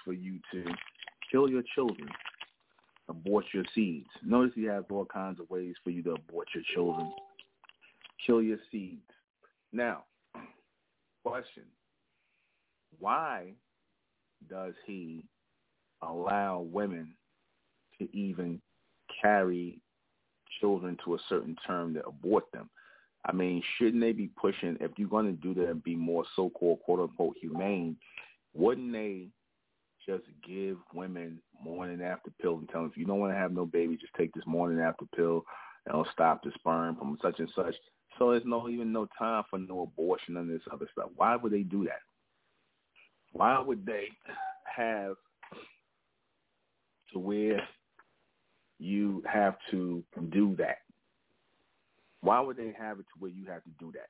For you to kill your children, abort your seeds. Notice he has all kinds of ways for you to abort your children, kill your seeds. Now, question. Why does he allow women to even carry children to a certain term to abort them? I mean, shouldn't they be pushing, if you're going to do that and be more so-called quote-unquote humane, wouldn't they just give women morning after pills and tell them, if you don't want to have no baby, just take this morning after pill and it'll stop the sperm from such and such. So there's no even no time for no abortion and this other stuff. Why would they do that? Why would they have to where you have to do that? Why would they have it to where you have to do that?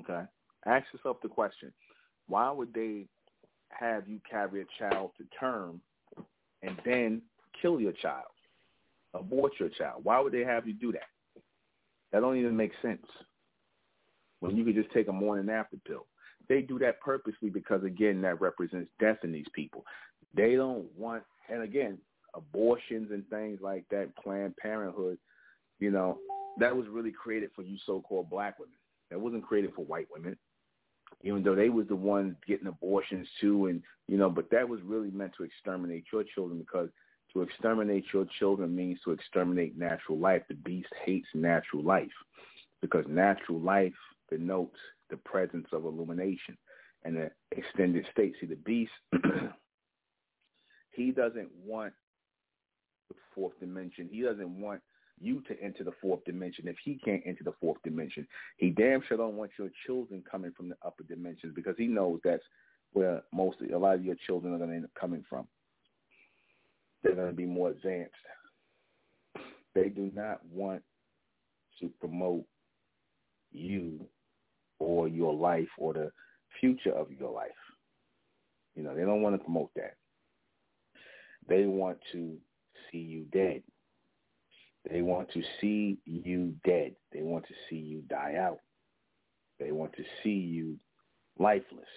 Okay? Ask yourself the question. Why would they have you carry a child to term and then kill your child, abort your child? Why would they have you do that? That don't even make sense. When you could just take a morning after pill. They do that purposely because again that represents death in these people. They don't want and again, abortions and things like that, Planned Parenthood, you know, that was really created for you so-called black women. That wasn't created for white women, even though they was the ones getting abortions too. And, you know, but that was really meant to exterminate your children because to exterminate your children means to exterminate natural life. The beast hates natural life because natural life denotes the presence of illumination and the extended state. See, the beast, he doesn't want the fourth dimension. He doesn't want you to enter the fourth dimension if he can't enter the fourth dimension. He damn sure don't want your children coming from the upper dimensions because he knows that's where most a lot of your children are going to end up coming from. They're going to be more advanced. They do not want to promote you or your life or the future of your life. You know, they don't want to promote that. They want to see you dead. They want to see you dead. They want to see you die out. They want to see you lifeless.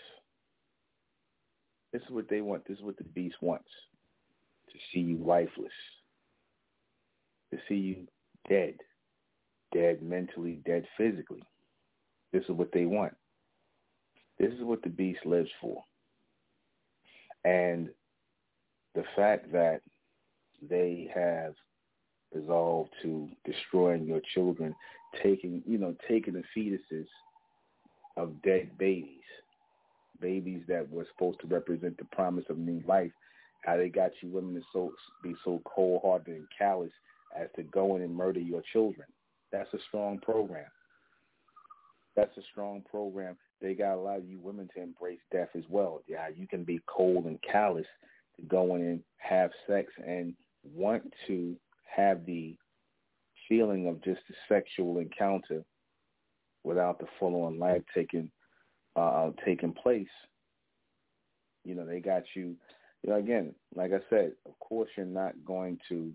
This is what they want. This is what the beast wants. To see you lifeless. To see you dead. Dead mentally, dead physically. This is what they want. This is what the beast lives for. And the fact that they have resolved to destroying your children, taking, you know, taking the fetuses of dead babies, babies that were supposed to represent the promise of new life, how they got you women to so be so cold-hearted and callous as to go in and murder your children. That's a strong program. That's a strong program. They got a lot of you women to embrace death as well. Yeah, you can be cold and callous to go in and have sex and want to have the feeling of just a sexual encounter without the full-on life taking uh, taking place. You know, they got you. You know, again, like I said, of course you're not going to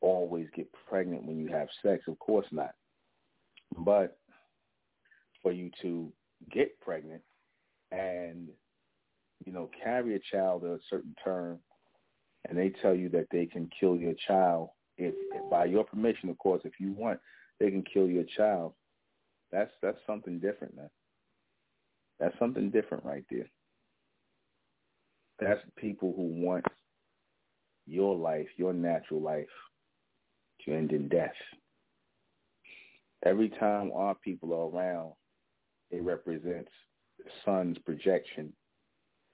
always get pregnant when you have sex. Of course not. But for you to get pregnant and you know carry a child a certain term, and they tell you that they can kill your child if, by your permission, of course, if you want, they can kill your child. That's that's something different, man. That's something different right there. That's people who want your life, your natural life, to end in death. Every time our people are around, it represents the sun's projection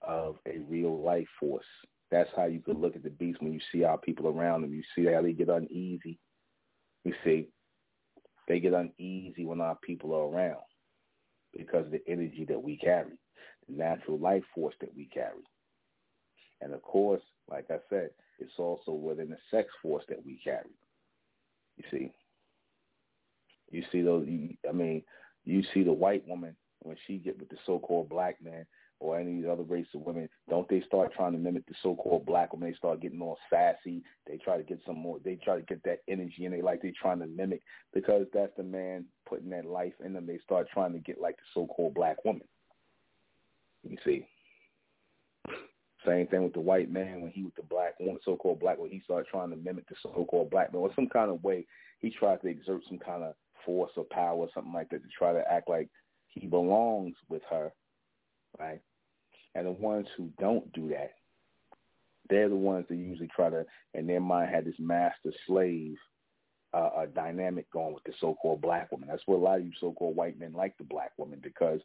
of a real life force that's how you could look at the beast when you see our people around them. You see how they get uneasy. You see, they get uneasy when our people are around because of the energy that we carry, the natural life force that we carry. And of course, like I said, it's also within the sex force that we carry. You see, you see those. I mean, you see the white woman when she get with the so-called black man or any other race of women, don't they start trying to mimic the so-called black women? They start getting all sassy. They try to get some more. They try to get that energy, and they like they trying to mimic because that's the man putting that life in them, they start trying to get like the so-called black woman. You see. Same thing with the white man when he was the black one, so-called black when he started trying to mimic the so-called black man, or some kind of way he tried to exert some kind of force or power or something like that to try to act like he belongs with her, right? And the ones who don't do that, they're the ones that usually try to, in their mind, have this master slave uh, a dynamic going with the so-called black woman. That's what a lot of you so-called white men like the black woman because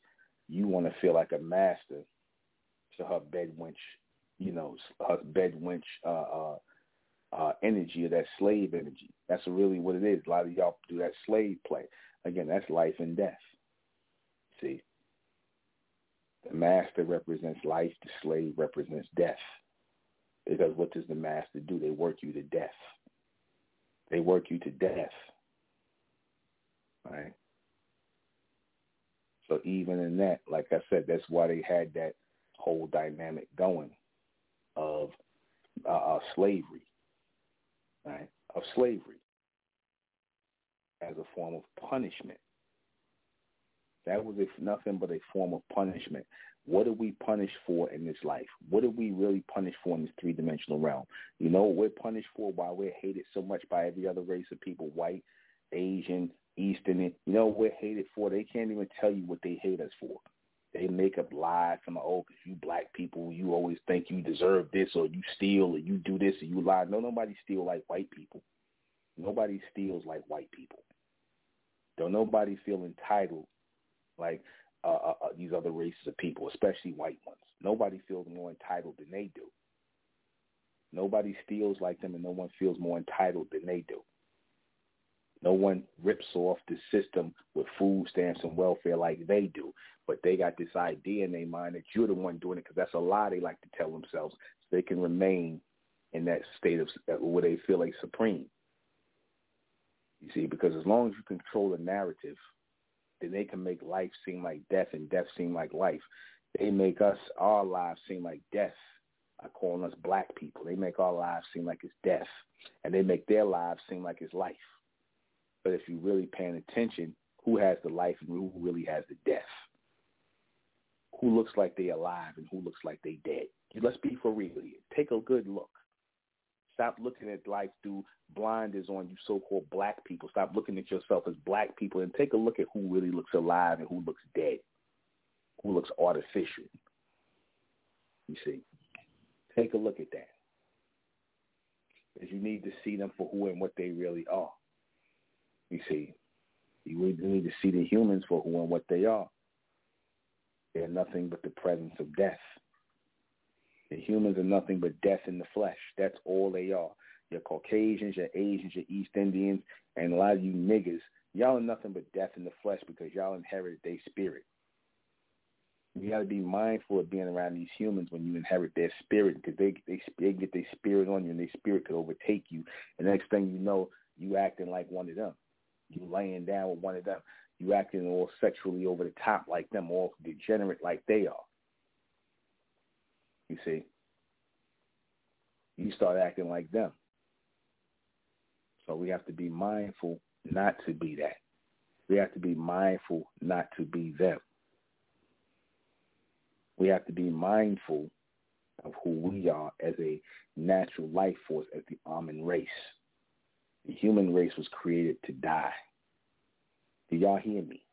you want to feel like a master to her bed wench, you know, her bed wench uh, uh, uh, energy or that slave energy. That's really what it is. A lot of y'all do that slave play. Again, that's life and death. See, the master represents life. The slave represents death. Because what does the master do? They work you to death. They work you to death. Right? So even in that, like I said, that's why they had that whole dynamic going of uh, uh, slavery, right? Of slavery as a form of punishment. That was if nothing but a form of punishment. What are we punished for in this life? What are we really punished for in this three-dimensional realm? You know we're punished for why we're hated so much by every other race of people, white, Asian, Eastern. You know we're hated for? They can't even tell you what they hate us for. They make up lies from, oh, because you black people, you always think you deserve this or you steal or you do this or you lie. No, nobody steal like white people. Nobody steals like white people. Don't nobody feel entitled like uh, uh, uh, these other races of people, especially white ones. Nobody feels more entitled than they do. Nobody steals like them, and no one feels more entitled than they do. No one rips off the system with food stamps and welfare like they do. But they got this idea in their mind that you're the one doing it because that's a lie they like to tell themselves so they can remain in that state of where they feel like supreme. You see, because as long as you control the narrative – then they can make life seem like death and death seem like life. They make us, our lives seem like death by calling us black people. They make our lives seem like it's death. And they make their lives seem like it's life. But if you're really paying attention, who has the life and who really has the death? Who looks like they're alive and who looks like they're dead? Let's be for real here. Take a good look. Stop looking at life through blinders on you so-called black people. Stop looking at yourself as black people and take a look at who really looks alive and who looks dead, who looks artificial. You see, take a look at that. Because you need to see them for who and what they really are. You see, you need to see the humans for who and what they are. They're nothing but the presence of death. The humans are nothing but death in the flesh. That's all they are. Your Caucasians, your Asians, your East Indians, and a lot of you niggas, y'all are nothing but death in the flesh because y'all inherited their spirit. You got to be mindful of being around these humans when you inherit their spirit because they, they they get their spirit on you and their spirit could overtake you. And the next thing you know, you acting like one of them. You laying down with one of them. You acting all sexually over the top like them, all degenerate like they are. You see, you start acting like them. So we have to be mindful not to be that. We have to be mindful not to be them. We have to be mindful of who we are as a natural life force, as the Amun race. The human race was created to die. Do y'all hear me?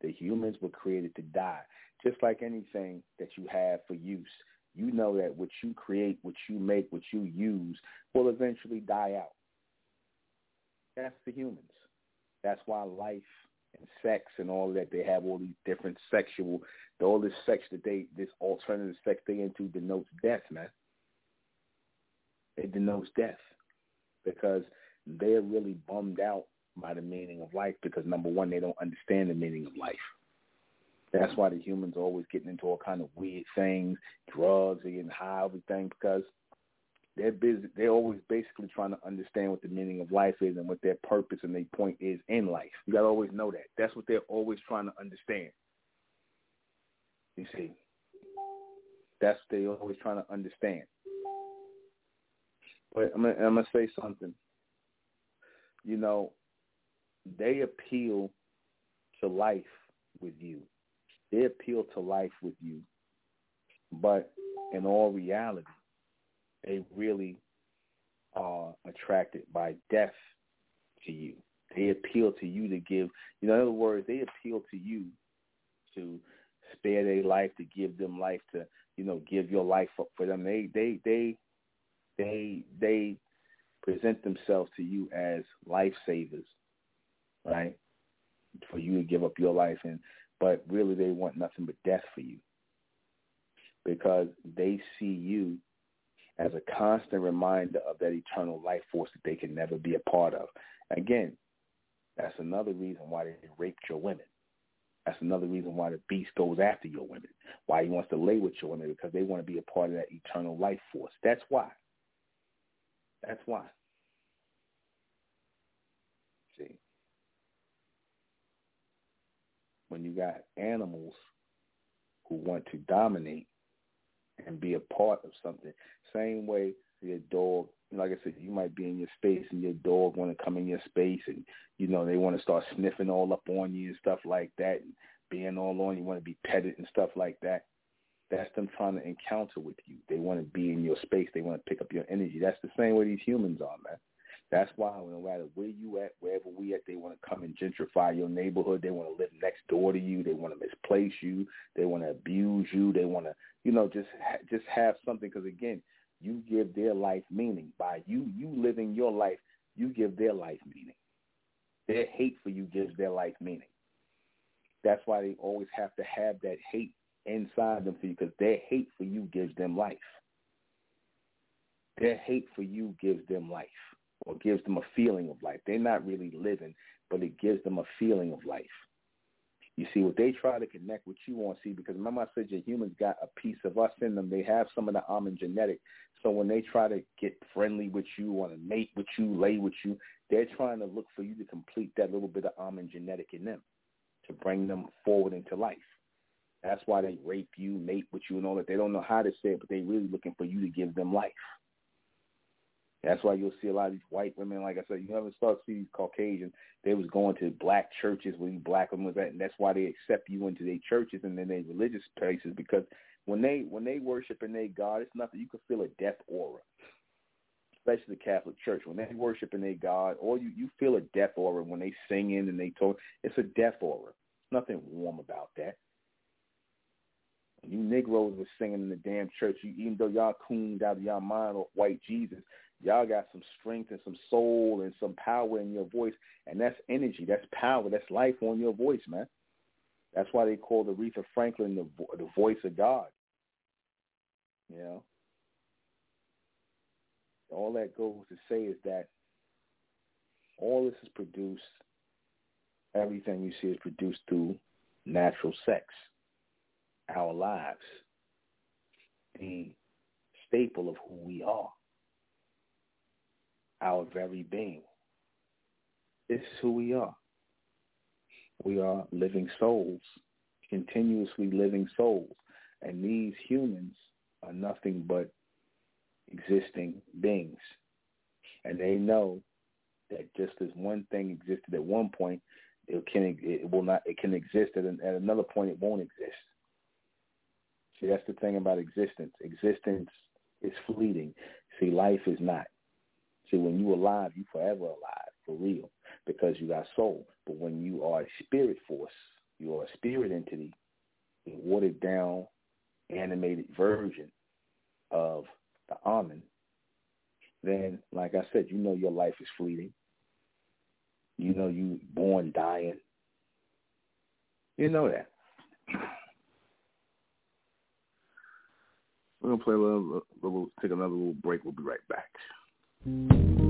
The humans were created to die just like anything that you have for use, you know that what you create, what you make, what you use will eventually die out. That's the humans. That's why life and sex and all that they have all these different sexual, all this sex that they, this alternative sex they into denotes death, man. It denotes death because they're really bummed out by the meaning of life because number one, they don't understand the meaning of life. That's why the humans are always getting into all kind of weird things, drugs, and getting high, everything, because they're busy. They're always basically trying to understand what the meaning of life is and what their purpose and their point is in life. You got to always know that. That's what they're always trying to understand. You see, that's what they're always trying to understand. But I'm gonna, I'm gonna say something. You know, they appeal to life with you. They appeal to life with you. But in all reality, they really are attracted by death to you. They appeal to you to give, you know, in other words, they appeal to you to spare their life, to give them life, to, you know, give your life up for them. They, they, they, they, they present themselves to you as lifesavers, right? For you to give up your life, and but really they want nothing but death for you because they see you as a constant reminder of that eternal life force that they can never be a part of. Again, that's another reason why they raped your women. That's another reason why the beast goes after your women. Why he wants to lay with your women because they want to be a part of that eternal life force. That's why. That's why. See, when you got animals who want to dominate and be a part of something, same way your dog, like I said, you might be in your space and your dog want to come in your space and, you know, they want to start sniffing all up on you and stuff like that and being all on you, want to be petted and stuff like that. That's them trying to encounter with you. They want to be in your space. They want to pick up your energy. That's the same way these humans are, man. That's why no matter where you at, wherever we at, they want to come and gentrify your neighborhood. They want to live next door to you. They want to misplace you. They want to abuse you. They want to, you know, just just have something. Because again, you give their life meaning by you you living your life. You give their life meaning. Their hate for you gives their life meaning. That's why they always have to have that hate inside them for you because their hate for you gives them life. Their hate for you gives them life or gives them a feeling of life. They're not really living, but it gives them a feeling of life. You see, what they try to connect with you on, see, because remember I said your humans got a piece of us in them. They have some of the Amun genetic. So when they try to get friendly with you, want to mate with you, lay with you, they're trying to look for you to complete that little bit of Amun genetic in them to bring them forward into life. That's why they rape you, mate with you, and all that. They don't know how to say it, but they're really looking for you to give them life. That's why you'll see a lot of these white women, like I said, you never start to see these Caucasians. They was going to black churches where black women was at, and that's why they accept you into their churches and then their religious places because when they when they worship in their God, it's nothing. You can feel a death aura, especially the Catholic Church. When they worship in their God, or you you feel a death aura when they sing in and they talk. It's a death aura. Nothing warm about that. You Negroes were singing in the damn church. You, even though y'all cooned out of y'all mind off white Jesus, y'all got some strength and some soul and some power in your voice, and that's energy, that's power, that's life on your voice, man. That's why they call the Aretha Franklin the the voice of God. You know, all that goes to say is that all this is produced. Everything you see is produced through natural sex. Our lives, the staple of who we are our very being. This is who we are. We are living souls, continuously living souls. And these humans are nothing but existing beings. And they know that just as one thing existed at one point, it can it will not it can exist at, an, at another point it won't exist. See, that's the thing about existence. Existence is fleeting. See, life is not. See, when you alive, you forever alive, for real, because you got soul. But when you are a spirit force, you are a spirit entity, a watered down, animated version of the Amun, then, like I said, you know your life is fleeting. You know you born dying. You know that. We're gonna play a little, little, take another little break. We'll be right back. You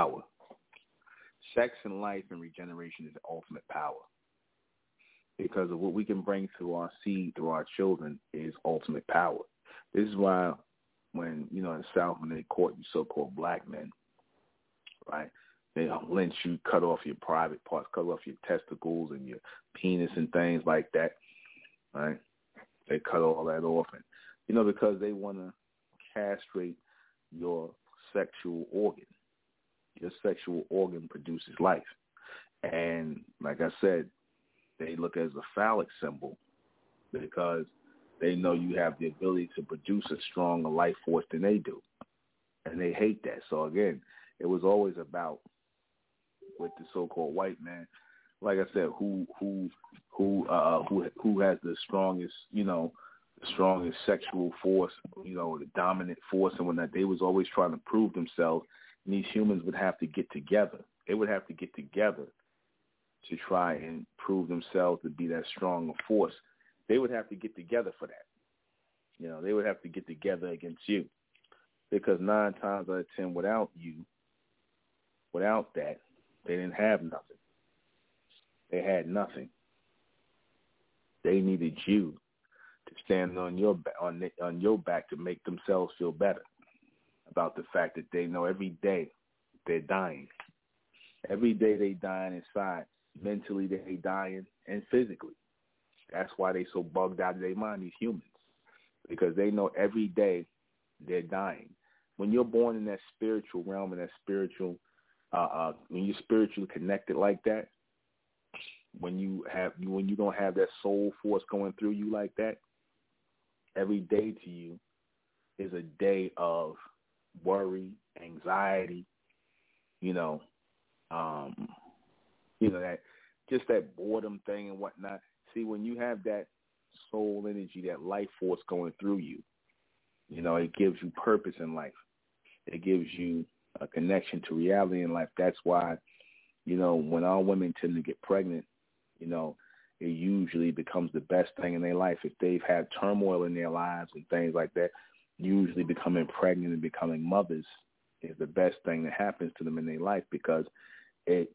power. Sex and life and regeneration is the ultimate power because of what we can bring through our seed, through our children, is ultimate power. This is why when, you know, in the South, when they caught you so-called black men, right, they lynch you, cut off your private parts, cut off your testicles and your penis and things like that, right? They cut all that off. And, you know, because they want to castrate your sexual organ. Your sexual organ produces life. And like I said, they look as a phallic symbol because they know you have the ability to produce a stronger life force than they do. And they hate that. So again, it was always about with the so-called white man, like I said, who who who uh who who has the strongest, you know, strongest sexual force, you know, the dominant force and whatnot. They was always trying to prove themselves. And these humans would have to get together. They would have to get together to try and prove themselves to be that strong a force, they would have to get together for that. You know, they would have to get together against you. Because nine times out of ten, without you, without that, they didn't have nothing. They had nothing. They needed you to stand on your on on your back to make themselves feel better about the fact that they know every day they're dying. Every day they dying inside mentally they dying and physically. That's why they so bugged out of their mind, these humans, because they know every day they're dying. When you're born in that spiritual realm and that spiritual, uh, uh, when you're spiritually connected like that, when you have when you don't have that soul force going through you like that, every day to you is a day of worry, anxiety, you know, um, you know that just that boredom thing and whatnot. See, when you have that soul energy, that life force going through you, you know, it gives you purpose in life. It gives you a connection to reality in life. That's why, you know, when all women tend to get pregnant, you know, it usually becomes the best thing in their life. If they've had turmoil in their lives and things like that, usually becoming pregnant and becoming mothers is the best thing that happens to them in their life because it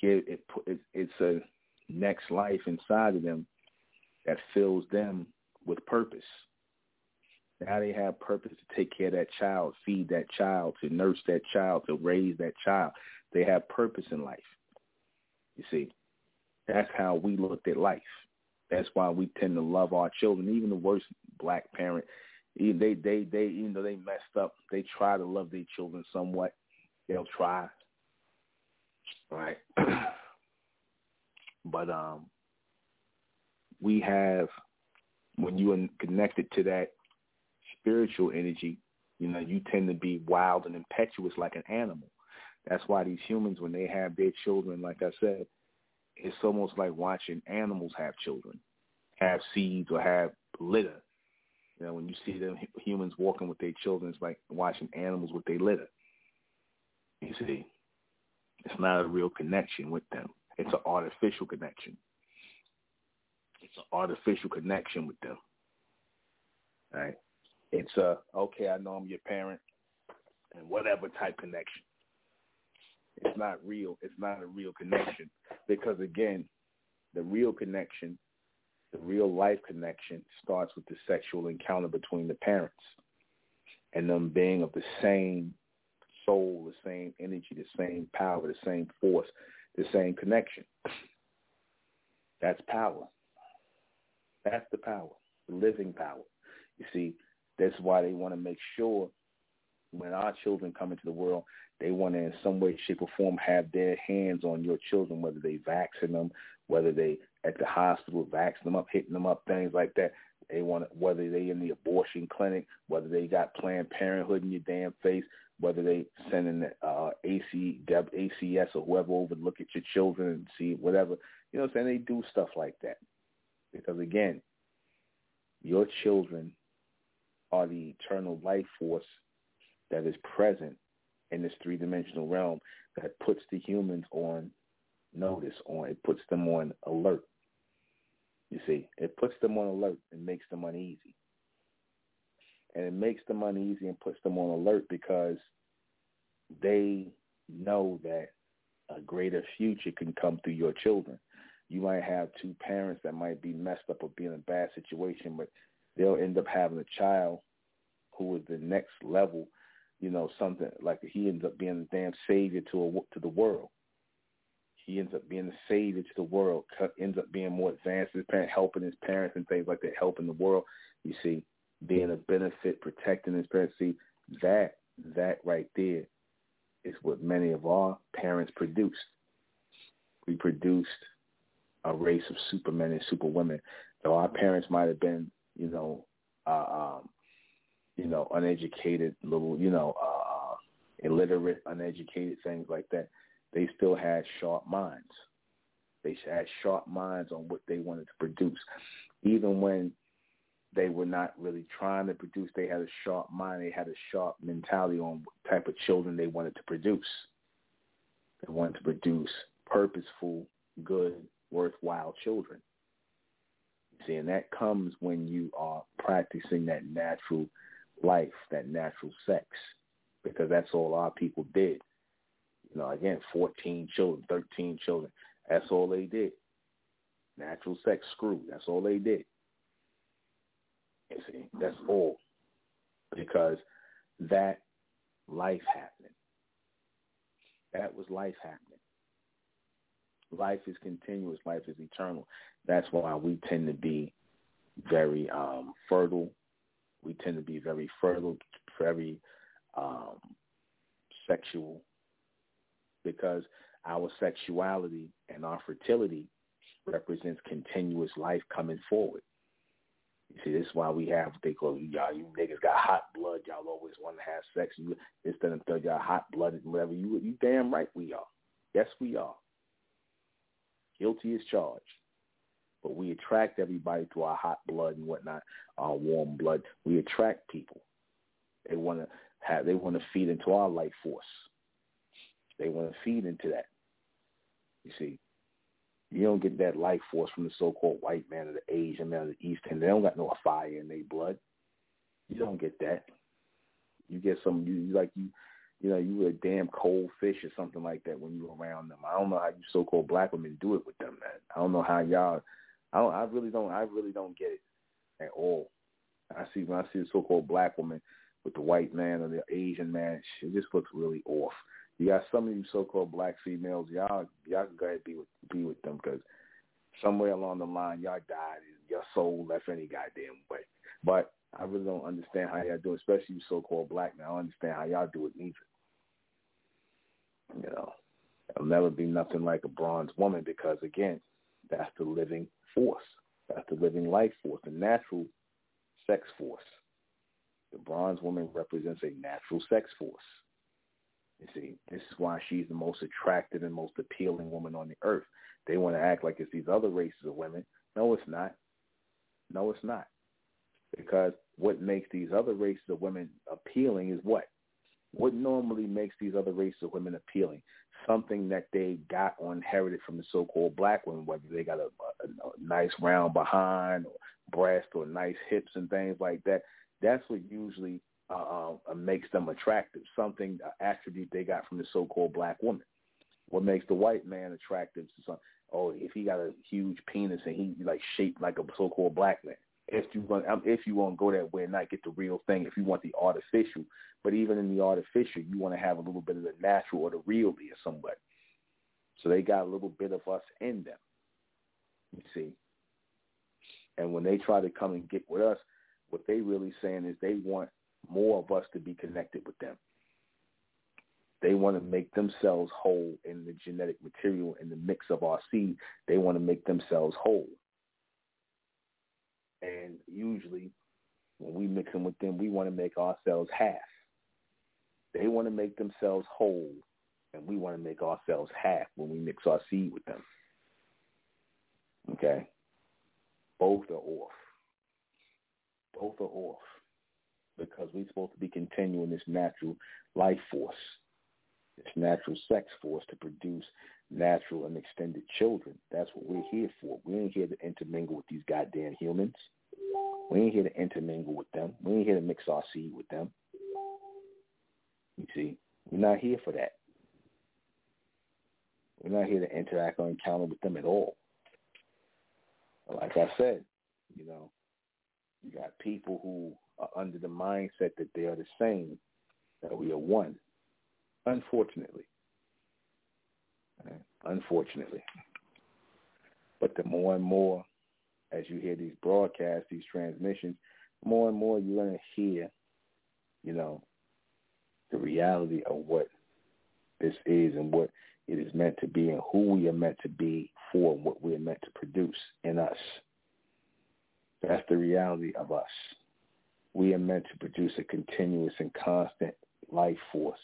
give it, it it's a next life inside of them that fills them with purpose. Now they have purpose to take care of that child, feed that child, to nurse that child, to raise that child. They have purpose in life. You see, that's how we looked at life. That's why we tend to love our children. Even the worst black parent, they they they even though they messed up, they try to love their children somewhat. They'll try right? but um, we have when you are connected to that spiritual energy, you know, you tend to be wild and impetuous like an animal. That's why these humans, when they have their children, like I said, it's almost like watching animals have children, have seeds or have litter. You know, when you see them humans walking with their children, it's like watching animals with their litter. You see, it's not a real connection with them. It's an artificial connection. It's an artificial connection with them. Right? It's a okay, I know I'm your parent and whatever type connection. It's not real. It's not a real connection because again, the real connection, the real life connection starts with the sexual encounter between the parents and them being of the same soul, the same energy, the same power, the same force, the same connection. That's power. That's the power, the living power. You see, that's why they want to make sure when our children come into the world, they want to in some way, shape, or form have their hands on your children, whether they vaccine them, whether they at the hospital vaccine them up, hitting them up, things like that. They want whether they in the abortion clinic, whether they got Planned Parenthood in your damn face, whether they send in uh, AC, ACS or whoever over to look at your children and see whatever. You know what I'm saying? They do stuff like that. Because again, your children are the eternal life force that is present in this three-dimensional realm that puts the humans on notice, on it puts them on alert. You see, it puts them on alert and makes them uneasy. And it makes them uneasy and puts them on alert because they know that a greater future can come through your children. You might have two parents that might be messed up or be in a bad situation, but they'll end up having a child who is the next level, you know, something like he ends up being the damn savior to a, to the world. He ends up being the savior to the world, ends up being more advanced his parents, helping his parents and things like that, helping the world. You see, being a benefit, protecting his parents. See, that that right there is what many of our parents produced. We produced a race of supermen and superwomen. Though our parents might have been, you know, uh, um, you know, uneducated, little, you know, uh, illiterate, uneducated, things like that. They still had sharp minds. They had sharp minds on what they wanted to produce, even when they were not really trying to produce. They had a sharp mind. They had a sharp mentality on what type of children they wanted to produce. They wanted to produce purposeful, good, worthwhile children. See, and that comes when you are practicing that natural life, that natural sex, because that's all our people did. Again, 14 children, 13 children, that's all they did. Natural sex, screw, that's all they did. You see, that's all. Because that life happening. That was life happening. Life is continuous. Life is eternal. That's why we tend to be very um, fertile. We tend to be very fertile, very um, sexual, because our sexuality and our fertility represents continuous life coming forward. You see, this is why we have what they call y'all. You niggas got hot blood. Y'all always want to have sex. You instead of third, y'all hot blooded whatever. You you damn right we are. Yes, we are. Guilty as charged. But we attract everybody to our hot blood and whatnot, our warm blood. We attract people. They want to have. They want to feed into our life force. They want to feed into that. You see, you don't get that life force from the so-called white man or the Asian man or the East End. They don't got no fire in their blood. You don't get that. You get some, you like you, you know, you were a damn cold fish or something like that when you were around them. I don't know how you so-called black women do it with them, man. I don't know how y'all. I don't. I really don't. I really don't get it at all. I see when I see the so-called black woman with the white man or the Asian man, it just looks really off. You got some of you so-called black females, y'all, y'all can go ahead and be with be with them because somewhere along the line, y'all died and your soul left any goddamn way. But I really don't understand how y'all do it, especially you so-called black men. I don't understand how y'all do it neither. You know, there'll never be nothing like a bronze woman because, again, that's the living force. That's the living life force, the natural sex force. The bronze woman represents a natural sex force. You see, this is why she's the most attractive and most appealing woman on the earth. They want to act like it's these other races of women. No, it's not. No, it's not. Because what makes these other races of women appealing is what? What normally makes these other races of women appealing? Something that they got or inherited from the so-called black women, whether they got a, a, a nice round behind or breast or nice hips and things like that. That's what usually uh, uh, makes them attractive, something, uh, attribute they got from the so-called black woman. What makes the white man attractive to some, oh, if he got a huge penis and he like shaped like a so-called black man. If you want, um, if you want to go that way and not get the real thing, if you want the artificial, but even in the artificial, you want to have a little bit of the natural or the real there somewhat. So they got a little bit of us in them. You see, and when they try to come and get with us, what they really saying is they want more of us to be connected with them. They want to make themselves whole in the genetic material in the mix of our seed. They want to make themselves whole. And usually when we mix them with them, we want to make ourselves half. They want to make themselves whole, and we want to make ourselves half when we mix our seed with them. Okay? Both are off. Both are off because we're supposed to be continuing this natural life force. this natural sex force to produce natural and extended children. That's what we're here for. We ain't here to intermingle with these goddamn humans. We ain't here to intermingle with them. We ain't here to mix our seed with them. You see, we're not here for that. We're not here to interact or encounter with them at all. Like I said, you know, you got people who are under the mindset that they are the same, that we are one. Unfortunately. Uh, unfortunately. But the more and more as you hear these broadcasts, these transmissions, more and more you're going to hear, you know, the reality of what this is and what it is meant to be and who we are meant to be for and what we are meant to produce in us. That's the reality of us. We are meant to produce a continuous and constant life force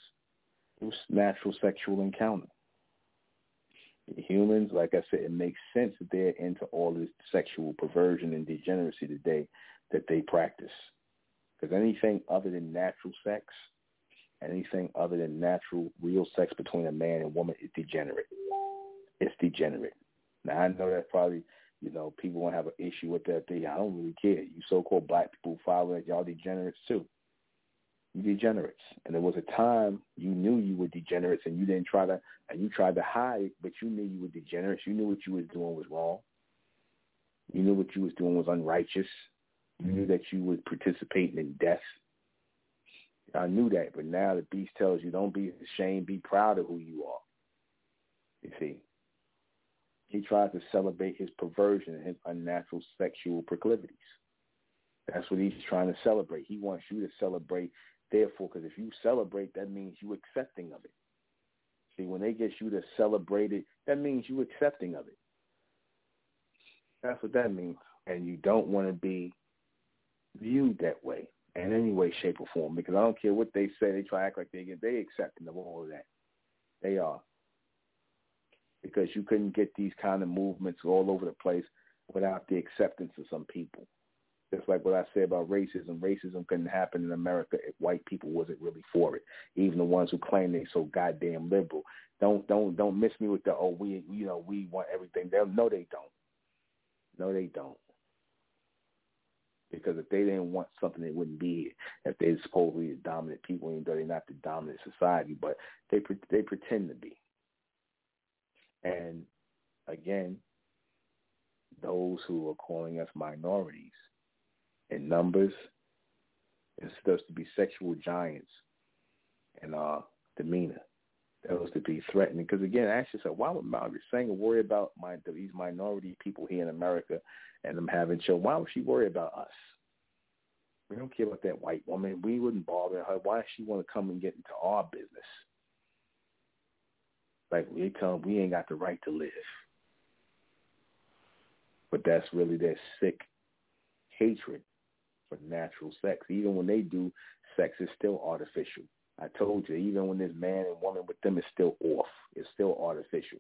through natural sexual encounter. Humans, like I said, it makes sense that they're into all this sexual perversion and degeneracy today that they practice. Because anything other than natural sex, anything other than natural, real sex between a man and woman is degenerate. It's degenerate. Now I know that probably, you know, people won't have an issue with that thing. I don't really care. You so-called black people follow that, y'all degenerates too. You degenerates. And there was a time you knew you were degenerates and you didn't try to, and you tried to hide, but you knew you were degenerates. You knew what you was doing was wrong. You knew what you was doing was unrighteous. You knew mm-hmm. that you was participating in death. I knew that, but now the beast tells you don't be ashamed, be proud of who you are. You see, he tries to celebrate his perversion and his unnatural sexual proclivities. That's what he's trying to celebrate. He wants you to celebrate, therefore, because if you celebrate, that means you accepting of it. See, when they get you to celebrate it, that means you accepting of it. That's what that means. And you don't want to be viewed that way in any way, shape, or form. Because I don't care what they say, they try to act like they get they accepting of all of that. They are. Because you couldn't get these kind of movements all over the place without the acceptance of some people. Just like what I said about racism. Racism couldn't happen in America if white people wasn't really for it. Even the ones who claim they're so goddamn liberal. Don't don't don't miss me with the oh we you know we want everything. They'll no they don't. No they don't. Because if they didn't want something, they wouldn't be here. If they're supposedly the dominant people, even though they're not the dominant society, but they they pretend to be. And again, those who are calling us minorities in numbers is supposed to be sexual giants in our demeanor. Those to be threatening. Because again, ask yourself, why would Margaret Sanger worry about my, these minority people here in America and them having children. Why would she worry about us? We don't care about that white woman. We wouldn't bother her. Why does she want to come and get into our business? Like we them we ain't got the right to live. But that's really their sick hatred for natural sex. Even when they do, sex is still artificial. I told you, even when this man and woman with them is still off, it's still artificial.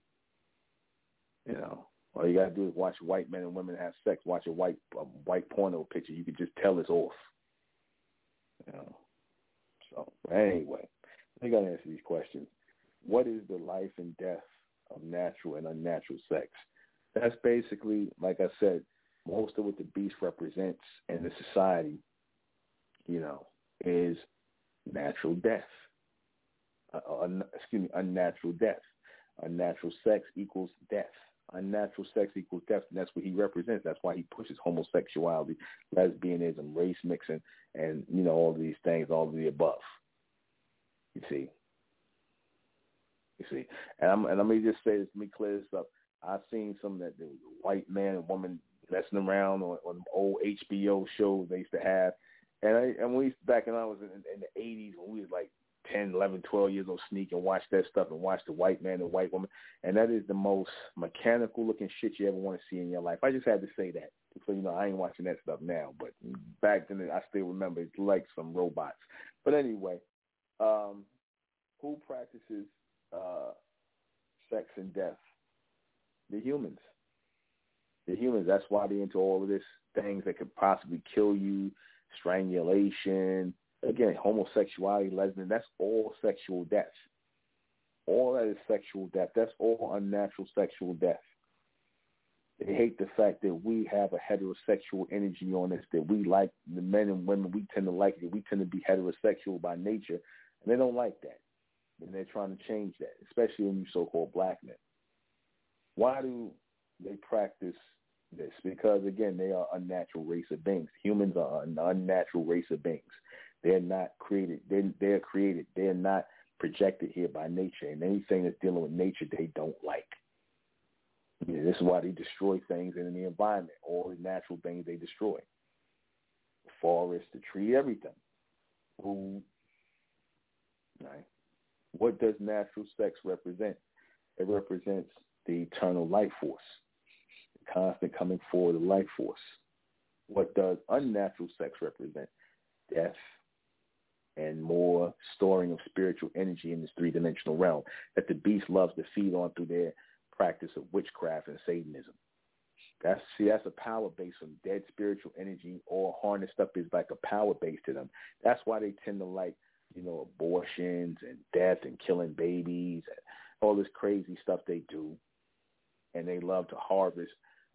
You know, all you gotta do is watch white men and women have sex. Watch a white a white porno picture. You can just tell it's off. You know. So anyway, I gotta answer these questions. What is the life and death of natural and unnatural sex? That's basically, like I said, most of what the beast represents in the society, you know, is natural death. Uh, un, excuse me, unnatural death. Unnatural sex equals death unnatural sex equals death, and that's what he represents. That's why he pushes homosexuality, lesbianism, race mixing, and you know all these things, all of the above. You see, you see, and I'm and let me just say this, let me clear this up. I've seen some that the white man and woman messing around on, on old HBO shows they used to have, and I and we back when I was in, in the '80s when we was like 10, 11, 12 years old sneak and watch that stuff and watch the white man and white woman. And that is the most mechanical looking shit you ever want to see in your life. I just had to say that. So, you know, I ain't watching that stuff now. But back then, I still remember it's like some robots. But anyway, um, who practices uh, sex and death? The humans. The humans. That's why they're into all of this things that could possibly kill you, strangulation, again, homosexuality, lesbian, that's all sexual death. All that is sexual death. That's all unnatural sexual death. They hate the fact that we have a heterosexual energy on us, that we like the men and women, we tend to like it. We tend to be heterosexual by nature, and they don't like that. And they're trying to change that, especially in you so-called black men. Why do they practice this? Because, again, they are unnatural race of beings. Humans are an unnatural race of beings. They're not created. They, they're created. They're not projected here by nature. And anything that's dealing with nature, they don't like. Yeah, this is why they destroy things in the environment, all the natural things they destroy. The forest, the tree, everything. Food. Right? What does natural sex represent? It represents the eternal life force, the constant coming forward of life force. What does unnatural sex represent? Death and more storing of spiritual energy in this three-dimensional realm that the beast loves to feed on through their practice of witchcraft and Satanism. That's see, that's a power base from dead spiritual energy, all harnessed up is like a power base to them. That's why they tend to like, you know, abortions and death and killing babies and all this crazy stuff they do. And they love to harvest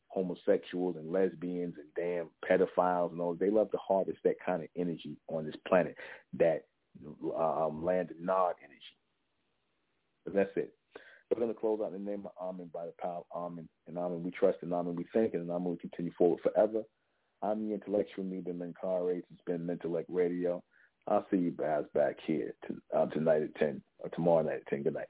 homosexuals and lesbians and damn pedophiles and all. They love to harvest that kind of energy on this planet, that um, land of Nod energy. But that's it. We're going to close out in the name of Amun by the power of Amun. And Amun we trust, and Amun we thank, and Amun we continue forward forever. I'm the intellectual media Menkarayzz. It's been Mentellect Radio. I'll see you guys back here to, uh, tonight at 10, or tomorrow night at 10. Good night.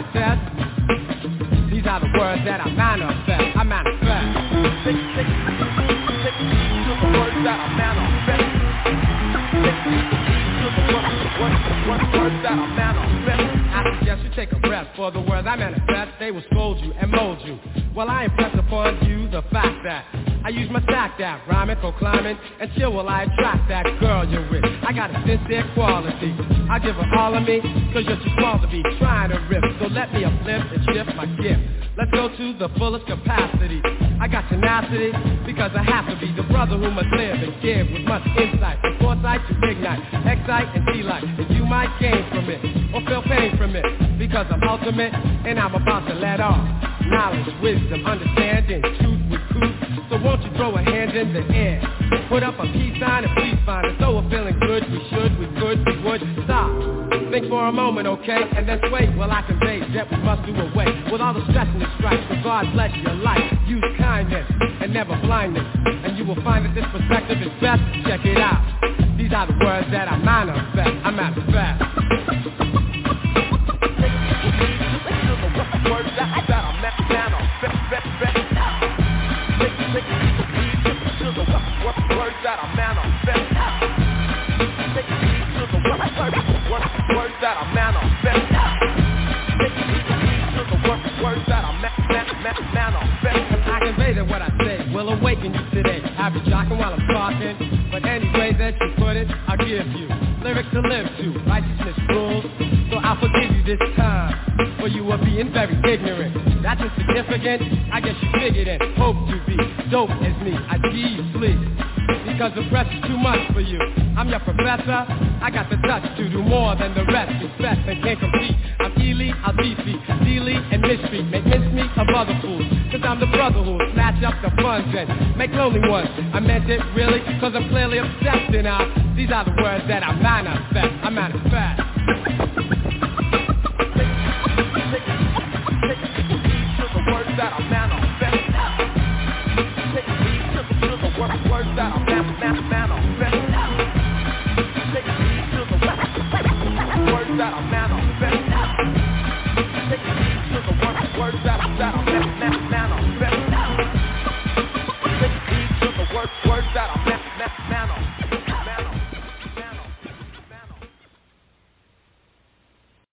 That's